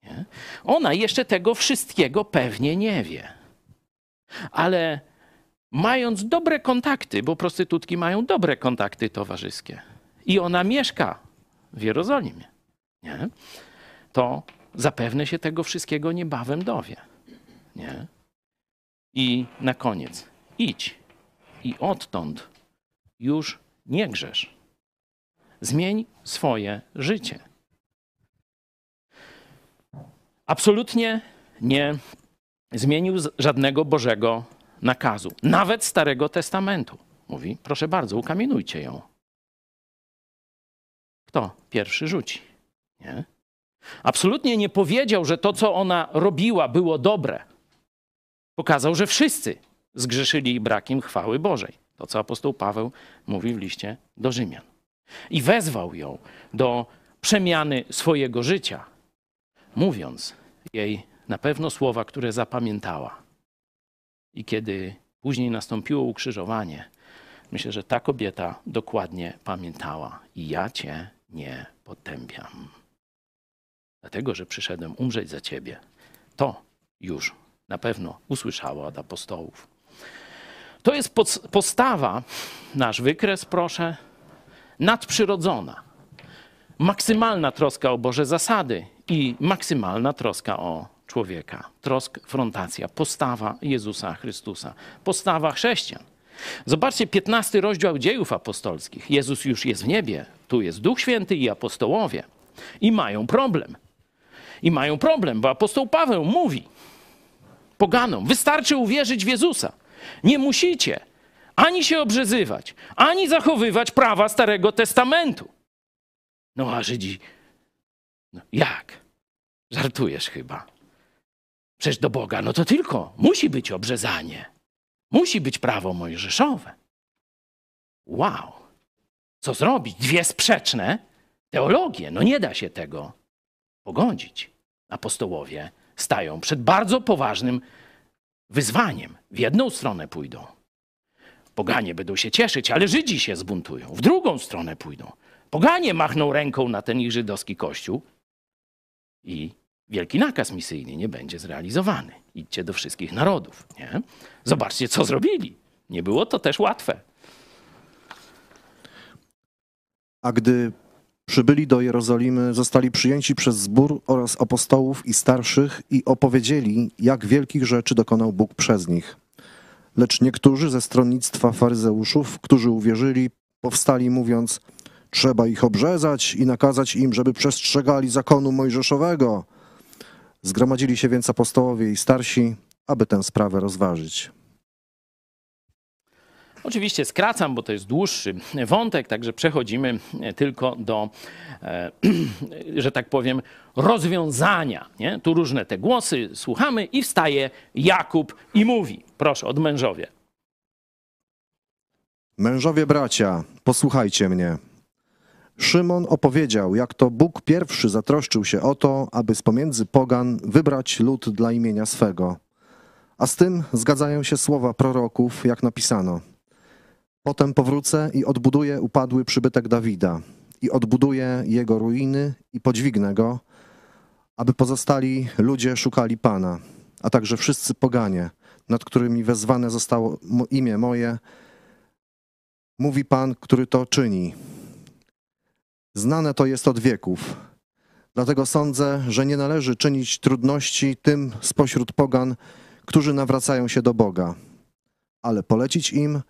Nie? Ona jeszcze tego wszystkiego pewnie nie wie. Ale mając dobre kontakty, bo prostytutki mają dobre kontakty towarzyskie, i ona mieszka w Jerozolimie, nie? to zapewne się tego wszystkiego niebawem dowie. Nie? I na koniec, idź i odtąd już nie grzesz. Zmień swoje życie. Absolutnie nie zmienił żadnego Bożego nakazu, nawet Starego Testamentu. Mówi, proszę bardzo, ukamienujcie ją. Kto pierwszy rzuci? Nie? Absolutnie nie powiedział, że to, co ona robiła, było dobre. Pokazał, że wszyscy zgrzeszyli i brak im chwały Bożej. To, co apostoł Paweł mówi w liście do Rzymian. I wezwał ją do przemiany swojego życia, mówiąc jej na pewno słowa, które zapamiętała. I kiedy później nastąpiło ukrzyżowanie, myślę, że ta kobieta dokładnie pamiętała: I ja cię nie potępiam. Dlatego, że przyszedłem umrzeć za ciebie. To już na pewno usłyszała od apostołów. To jest postawa, nasz wykres, proszę, nadprzyrodzona. Maksymalna troska o Boże zasady i maksymalna troska o człowieka. Trosk, frontacja, postawa Jezusa Chrystusa, postawa chrześcijan. Zobaczcie 15 rozdział dziejów apostolskich. Jezus już jest w niebie, tu jest Duch Święty i apostołowie. I mają problem. I mają problem, bo apostoł Paweł mówi poganom, wystarczy uwierzyć w Jezusa. Nie musicie ani się obrzezywać, ani zachowywać prawa Starego Testamentu. No a Żydzi, no jak? Żartujesz chyba. Przecież do Boga, no to tylko musi być obrzezanie. Musi być prawo mojżeszowe. Wow. Co zrobić? Dwie sprzeczne teologie. No nie da się tego pogodzić. Apostołowie stają przed bardzo poważnym wyzwaniem. W jedną stronę pójdą. Poganie będą się cieszyć, ale Żydzi się zbuntują. W drugą stronę pójdą. Poganie machną ręką na ten ich żydowski kościół i wielki nakaz misyjny nie będzie zrealizowany. Idźcie do wszystkich narodów. Nie? Zobaczcie, co zrobili. Nie było to też łatwe. A gdy przybyli do Jerozolimy, zostali przyjęci przez zbór oraz apostołów i starszych i opowiedzieli, jak wielkich rzeczy dokonał Bóg przez nich. Lecz niektórzy ze stronnictwa faryzeuszów, którzy uwierzyli, powstali mówiąc, trzeba ich obrzezać i nakazać im, żeby przestrzegali zakonu mojżeszowego. Zgromadzili się więc apostołowie i starsi, aby tę sprawę rozważyć. Oczywiście skracam, bo to jest dłuższy wątek, także przechodzimy tylko do, e, że tak powiem, rozwiązania. Nie? Tu różne te głosy słuchamy i wstaje Jakub i mówi. Proszę, od mężowie. Mężowie bracia, posłuchajcie mnie. Szymon opowiedział, jak to Bóg pierwszy zatroszczył się o to, aby z pomiędzy pogan wybrać lud dla imienia swego. A z tym zgadzają się słowa proroków, jak napisano. Potem powrócę i odbuduję upadły przybytek Dawida i odbuduję jego ruiny i podźwignę go, aby pozostali ludzie szukali Pana, a także wszyscy poganie, nad którymi wezwane zostało imię moje, mówi Pan, który to czyni. Znane to jest od wieków. Dlatego sądzę, że nie należy czynić trudności tym spośród pogan, którzy nawracają się do Boga, ale polecić im,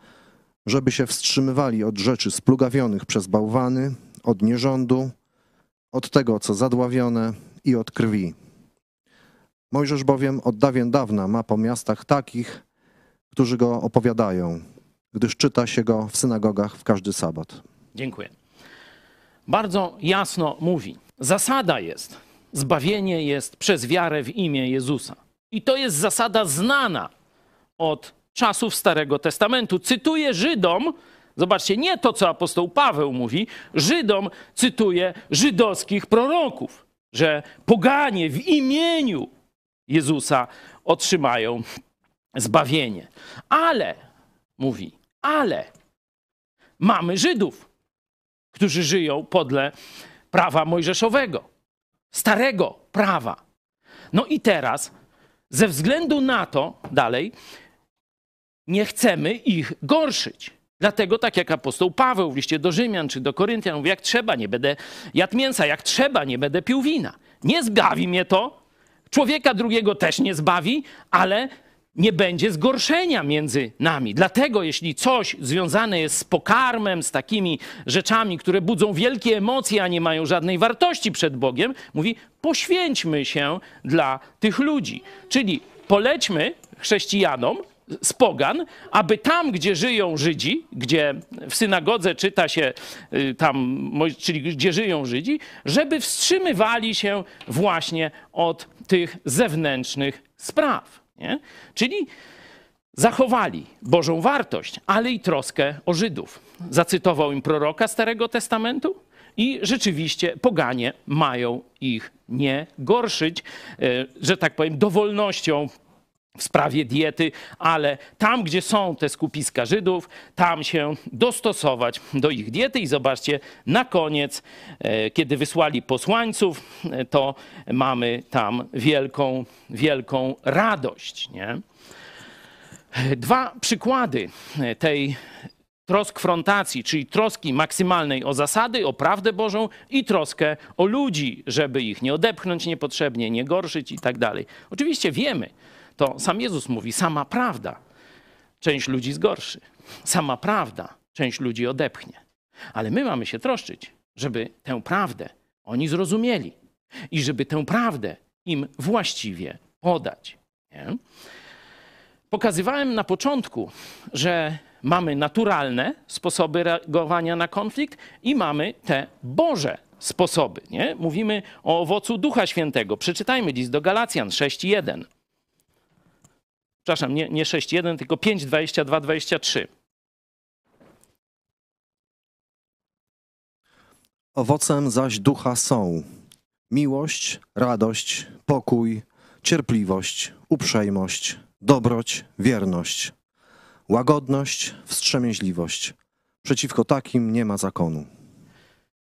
żeby się wstrzymywali od rzeczy splugawionych przez bałwany, od nierządu, od tego, co zadławione i od krwi. Mojżesz bowiem od dawien dawna ma po miastach takich, którzy go opowiadają, gdyż czyta się go w synagogach w każdy sabat. Dziękuję. Bardzo jasno mówi: zasada jest, zbawienie jest przez wiarę w imię Jezusa. I to jest zasada znana od czasów Starego Testamentu. Cytuję Żydom, zobaczcie, nie to, co apostoł Paweł mówi, Żydom cytuje żydowskich proroków, że poganie w imieniu Jezusa otrzymają zbawienie. Ale, mówi, ale mamy Żydów, którzy żyją podle prawa mojżeszowego, starego prawa. No i teraz, ze względu na to, dalej, nie chcemy ich gorszyć. Dlatego, tak jak apostoł Paweł w liście do Rzymian czy do Koryntian mówi, jak trzeba, nie będę jadł mięsa, jak trzeba, nie będę pił wina. Nie zbawi mnie to, człowieka drugiego też nie zbawi, ale nie będzie zgorszenia między nami. Dlatego, jeśli coś związane jest z pokarmem, z takimi rzeczami, które budzą wielkie emocje, a nie mają żadnej wartości przed Bogiem, mówi, poświęćmy się dla tych ludzi. Czyli polećmy chrześcijanom, z pogan, aby tam, gdzie żyją Żydzi, gdzie w synagodze czyta się y, tam, czyli gdzie żyją Żydzi, żeby wstrzymywali się właśnie od tych zewnętrznych spraw. Nie? Czyli zachowali Bożą wartość, ale i troskę o Żydów. Zacytował im proroka Starego Testamentu i rzeczywiście poganie mają ich nie gorszyć, y, że tak powiem, dowolnością w sprawie diety, ale tam, gdzie są te skupiska Żydów, tam się dostosować do ich diety. I zobaczcie, na koniec, e, kiedy wysłali posłańców, e, to mamy tam wielką, wielką radość. Nie? Dwa przykłady e, tej trosk frontacji, czyli troski maksymalnej o zasady, o prawdę Bożą i troskę o ludzi, żeby ich nie odepchnąć niepotrzebnie, nie gorszyć i tak dalej. Oczywiście wiemy, to sam Jezus mówi, sama prawda część ludzi zgorszy. Sama prawda część ludzi odepchnie. Ale my mamy się troszczyć, żeby tę prawdę oni zrozumieli i żeby tę prawdę im właściwie podać. Nie? Pokazywałem na początku, że mamy naturalne sposoby reagowania na konflikt i mamy te Boże sposoby. Nie? Mówimy o owocu Ducha Świętego. Przeczytajmy list do Galacjan 6.1 przepraszam, nie, nie 6.1, tylko 5.22, 23. Owocem zaś ducha są miłość, radość, pokój, cierpliwość, uprzejmość, dobroć, wierność, łagodność, wstrzemięźliwość. Przeciwko takim nie ma zakonu.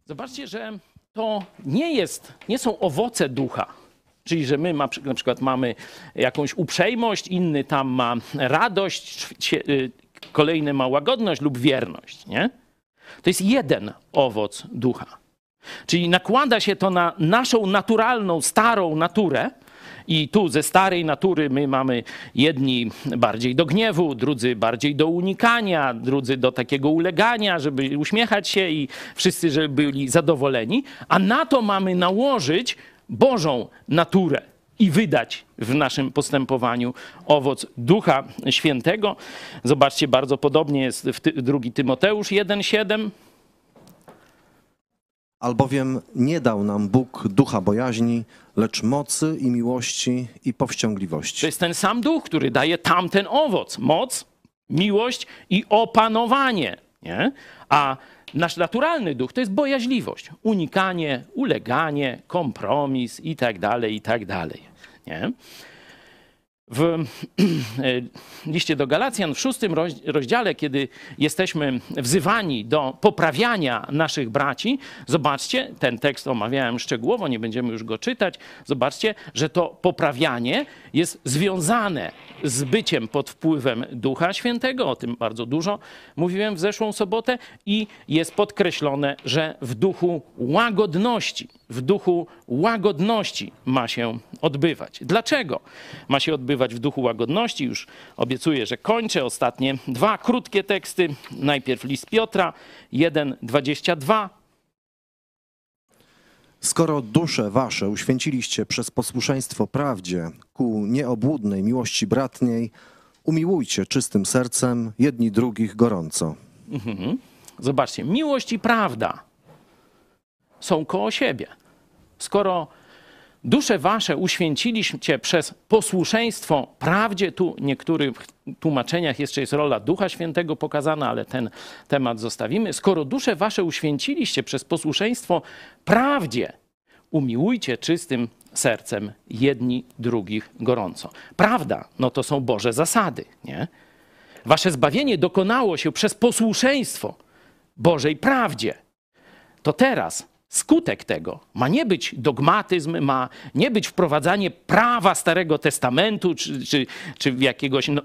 Zobaczcie, że to nie jest, nie są owoce ducha. Czyli, że my ma, na przykład mamy jakąś uprzejmość, inny tam ma radość, y, kolejny ma łagodność lub wierność. Nie? To jest jeden owoc ducha. Czyli nakłada się to na naszą naturalną, starą naturę. I tu ze starej natury my mamy jedni bardziej do gniewu, drudzy bardziej do unikania, drudzy do takiego ulegania, żeby uśmiechać się i wszyscy, żeby byli zadowoleni. A na to mamy nałożyć Bożą naturę i wydać w naszym postępowaniu owoc Ducha Świętego. Zobaczcie, bardzo podobnie jest w 2 Tymoteusz 1,7. Albowiem nie dał nam Bóg ducha bojaźni, lecz mocy i miłości i powściągliwości. To jest ten sam duch, który daje tamten owoc. Moc, miłość i opanowanie. Nie? A Nasz naturalny duch to jest bojaźliwość, unikanie, uleganie, kompromis i tak dalej, i tak dalej. Nie? W e, liście do Galacjan, w szóstym rozdziale, kiedy jesteśmy wzywani do poprawiania naszych braci, zobaczcie, ten tekst omawiałem szczegółowo, nie będziemy już go czytać. Zobaczcie, że to poprawianie jest związane z byciem pod wpływem Ducha Świętego, o tym bardzo dużo mówiłem w zeszłą sobotę, i jest podkreślone, że w duchu łagodności w duchu łagodności ma się odbywać. Dlaczego ma się odbywać w duchu łagodności? Już obiecuję, że kończę. Ostatnie dwa krótkie teksty. Najpierw list Piotra 1:22. Skoro dusze wasze uświęciliście przez posłuszeństwo prawdzie ku nieobłudnej miłości bratniej, umiłujcie czystym sercem jedni drugich gorąco. Mhm. Zobaczcie, miłość i prawda są koło siebie skoro dusze wasze uświęciliście przez posłuszeństwo prawdzie, tu w niektórych tłumaczeniach jeszcze jest rola Ducha Świętego pokazana, ale ten temat zostawimy. Skoro dusze wasze uświęciliście przez posłuszeństwo prawdzie, umiłujcie czystym sercem jedni drugich gorąco. Prawda, no to są Boże zasady, nie? Wasze zbawienie dokonało się przez posłuszeństwo Bożej prawdzie. To teraz skutek tego ma nie być dogmatyzm, ma nie być wprowadzanie prawa Starego Testamentu, czy, czy, czy jakiegoś, no,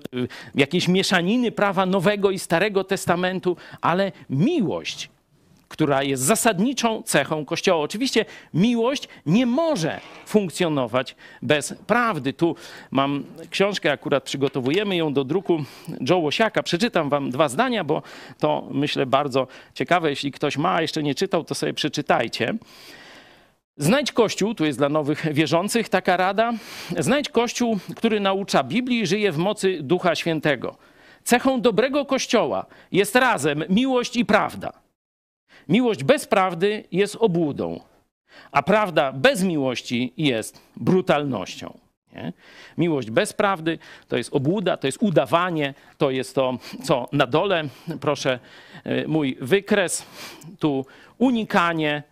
jakiejś mieszaniny prawa Nowego i Starego Testamentu, ale miłość, która jest zasadniczą cechą Kościoła. Oczywiście miłość nie może funkcjonować bez prawdy. Tu mam książkę, akurat przygotowujemy ją do druku Joe Łosiaka. Przeczytam wam dwa zdania, bo to myślę bardzo ciekawe. Jeśli ktoś ma, a jeszcze nie czytał, to sobie przeczytajcie. Znajdź Kościół, tu jest dla nowych wierzących taka rada. Znajdź Kościół, który naucza Biblii i żyje w mocy Ducha Świętego. Cechą dobrego Kościoła jest razem miłość i prawda. Miłość bez prawdy jest obłudą, a prawda bez miłości jest brutalnością. Nie? Miłość bez prawdy to jest obłuda, to jest udawanie, to jest to, co na dole, proszę, y, mój wykres, tu unikanie,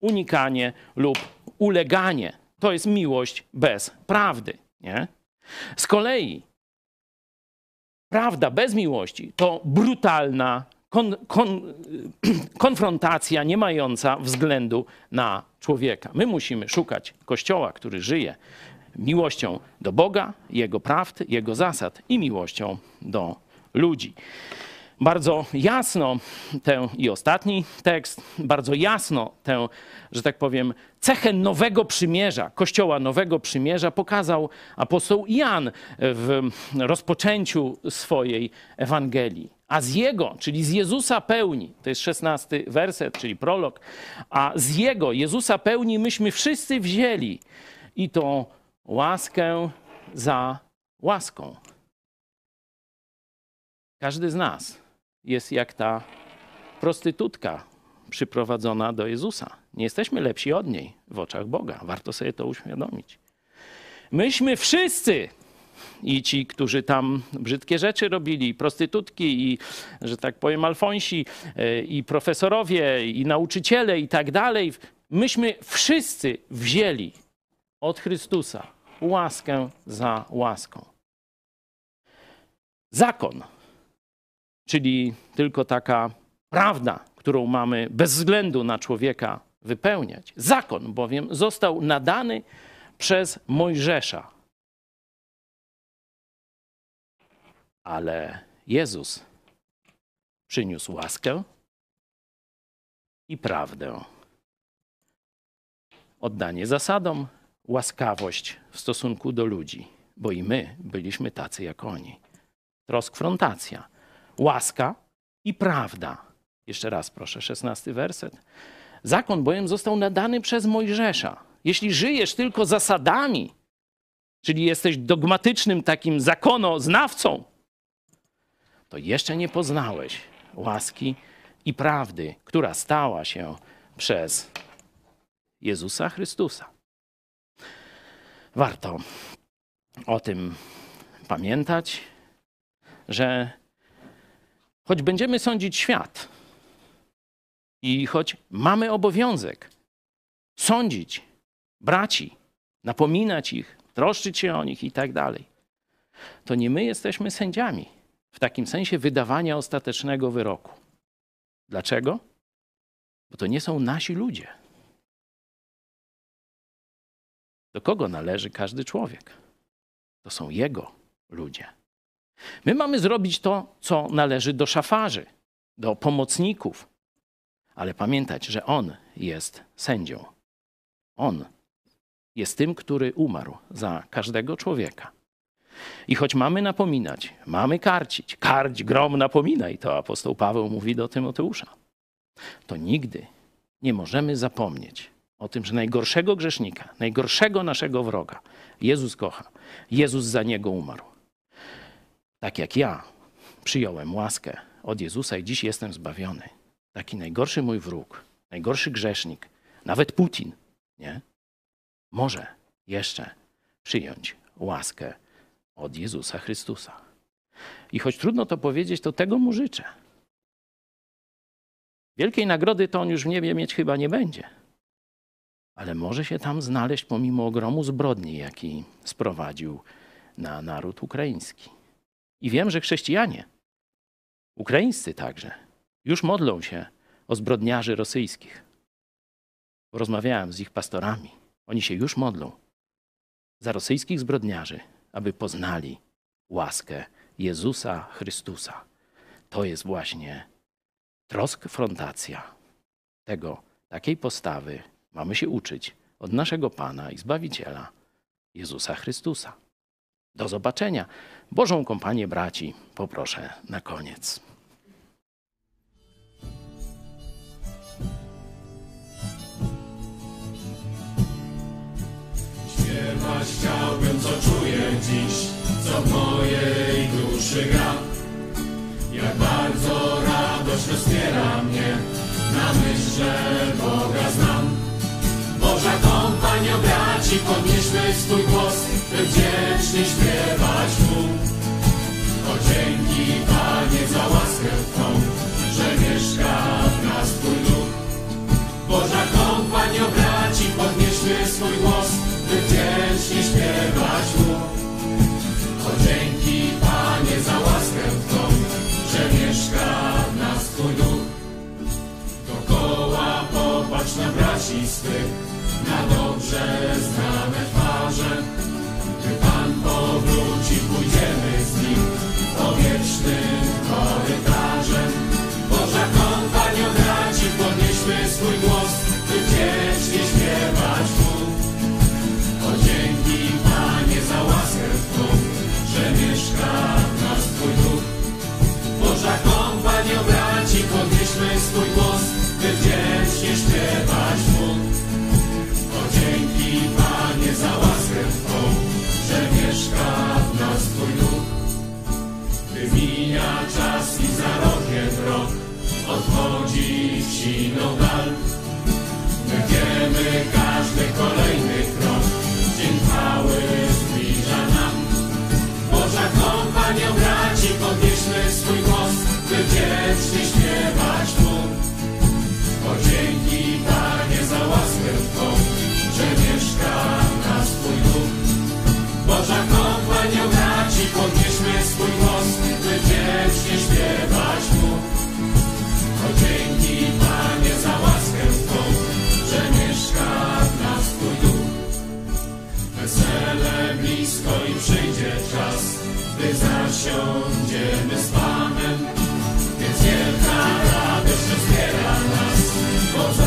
unikanie lub uleganie. To jest miłość bez prawdy. Nie? Z kolei prawda bez miłości to brutalna kon, kon, konfrontacja nie mająca względu na człowieka. My musimy szukać Kościoła, który żyje miłością do Boga, Jego prawd, Jego zasad i miłością do ludzi. Bardzo jasno tę i ostatni tekst, bardzo jasno tę, że tak powiem, cechę nowego przymierza, Kościoła Nowego Przymierza pokazał apostoł Jan w rozpoczęciu swojej Ewangelii a z Jego, czyli z Jezusa pełni, to jest szesnasty werset, czyli prolog, a z Jego, Jezusa pełni, myśmy wszyscy wzięli i to łaskę za łaską. Każdy z nas jest jak ta prostytutka przyprowadzona do Jezusa. Nie jesteśmy lepsi od niej w oczach Boga. Warto sobie to uświadomić. Myśmy wszyscy i ci, którzy tam brzydkie rzeczy robili, prostytutki i, że tak powiem, alfonsi, e, i profesorowie, i nauczyciele i tak dalej. Myśmy wszyscy wzięli od Chrystusa łaskę za łaską. Zakon, czyli tylko taka prawda, którą mamy bez względu na człowieka wypełniać. Zakon bowiem został nadany przez Mojżesza ale Jezus przyniósł łaskę i prawdę. Oddanie zasadom, łaskawość w stosunku do ludzi, bo i my byliśmy tacy jak oni. Troskfrontacja, łaska i prawda. Jeszcze raz proszę, szesnasty werset. Zakon bowiem został nadany przez Mojżesza. Jeśli żyjesz tylko zasadami, czyli jesteś dogmatycznym takim zakonoznawcą, to jeszcze nie poznałeś łaski i prawdy, która stała się przez Jezusa Chrystusa. Warto o tym pamiętać, że choć będziemy sądzić świat i choć mamy obowiązek sądzić braci, napominać ich, troszczyć się o nich i tak dalej, to nie my jesteśmy sędziami w takim sensie wydawania ostatecznego wyroku. Dlaczego? Bo to nie są nasi ludzie. Do kogo należy każdy człowiek? To są jego ludzie. My mamy zrobić to, co należy do szafarzy, do pomocników, ale pamiętać, że on jest sędzią. On jest tym, który umarł za każdego człowieka. I choć mamy napominać, mamy karcić, karć, grom, napominaj, to apostoł Paweł mówi do Tymoteusza, to nigdy nie możemy zapomnieć o tym, że najgorszego grzesznika, najgorszego naszego wroga Jezus kocha. Jezus za niego umarł. Tak jak ja przyjąłem łaskę od Jezusa i dziś jestem zbawiony. Taki najgorszy mój wróg, najgorszy grzesznik, nawet Putin, nie? Może jeszcze przyjąć łaskę od Jezusa Chrystusa. I choć trudno to powiedzieć, to tego mu życzę. Wielkiej nagrody to on już w niebie mieć chyba nie będzie. Ale może się tam znaleźć pomimo ogromu zbrodni, jaki sprowadził na naród ukraiński. I wiem, że chrześcijanie, ukraińscy także, już modlą się o zbrodniarzy rosyjskich. Rozmawiałem z ich pastorami. Oni się już modlą za rosyjskich zbrodniarzy, aby poznali łaskę Jezusa Chrystusa. To jest właśnie trosk, frontacja tego, takiej postawy mamy się uczyć od naszego Pana i Zbawiciela Jezusa Chrystusa. Do zobaczenia. Bożą kompanię braci poproszę na koniec. Śpiewać chciałbym, co czuję dziś, co w mojej duszy gra. Jak bardzo radość rozpiera mnie, na myśl, że Boga znam. Boża kompanio braci, podnieśmy swój głos, by wdzięcznie śpiewać Mu. O dzięki Panie za łaskę Twą, że mieszka w nas Twój duch. Boża kompanio braci, podnieśmy swój głos, na dobrze znane twarze. Gdy Pan powróci, pójdziemy z Nim do gościną dal. Będziemy każdy kolejny krok, dzień chwały zbliża nam. Boża kompanią braci, podnieśmy swój głos, by wiecznie śpiewać Mu. O dzięki Panie za łaskę Twą, że mieszka na swój duch. Boża kompanią braci, podnieśmy swój głos, by wiecznie śpiewać wszystko i przyjdzie czas, gdy zasiądziemy z Panem. Więc wielka radość rozbiera nas, bo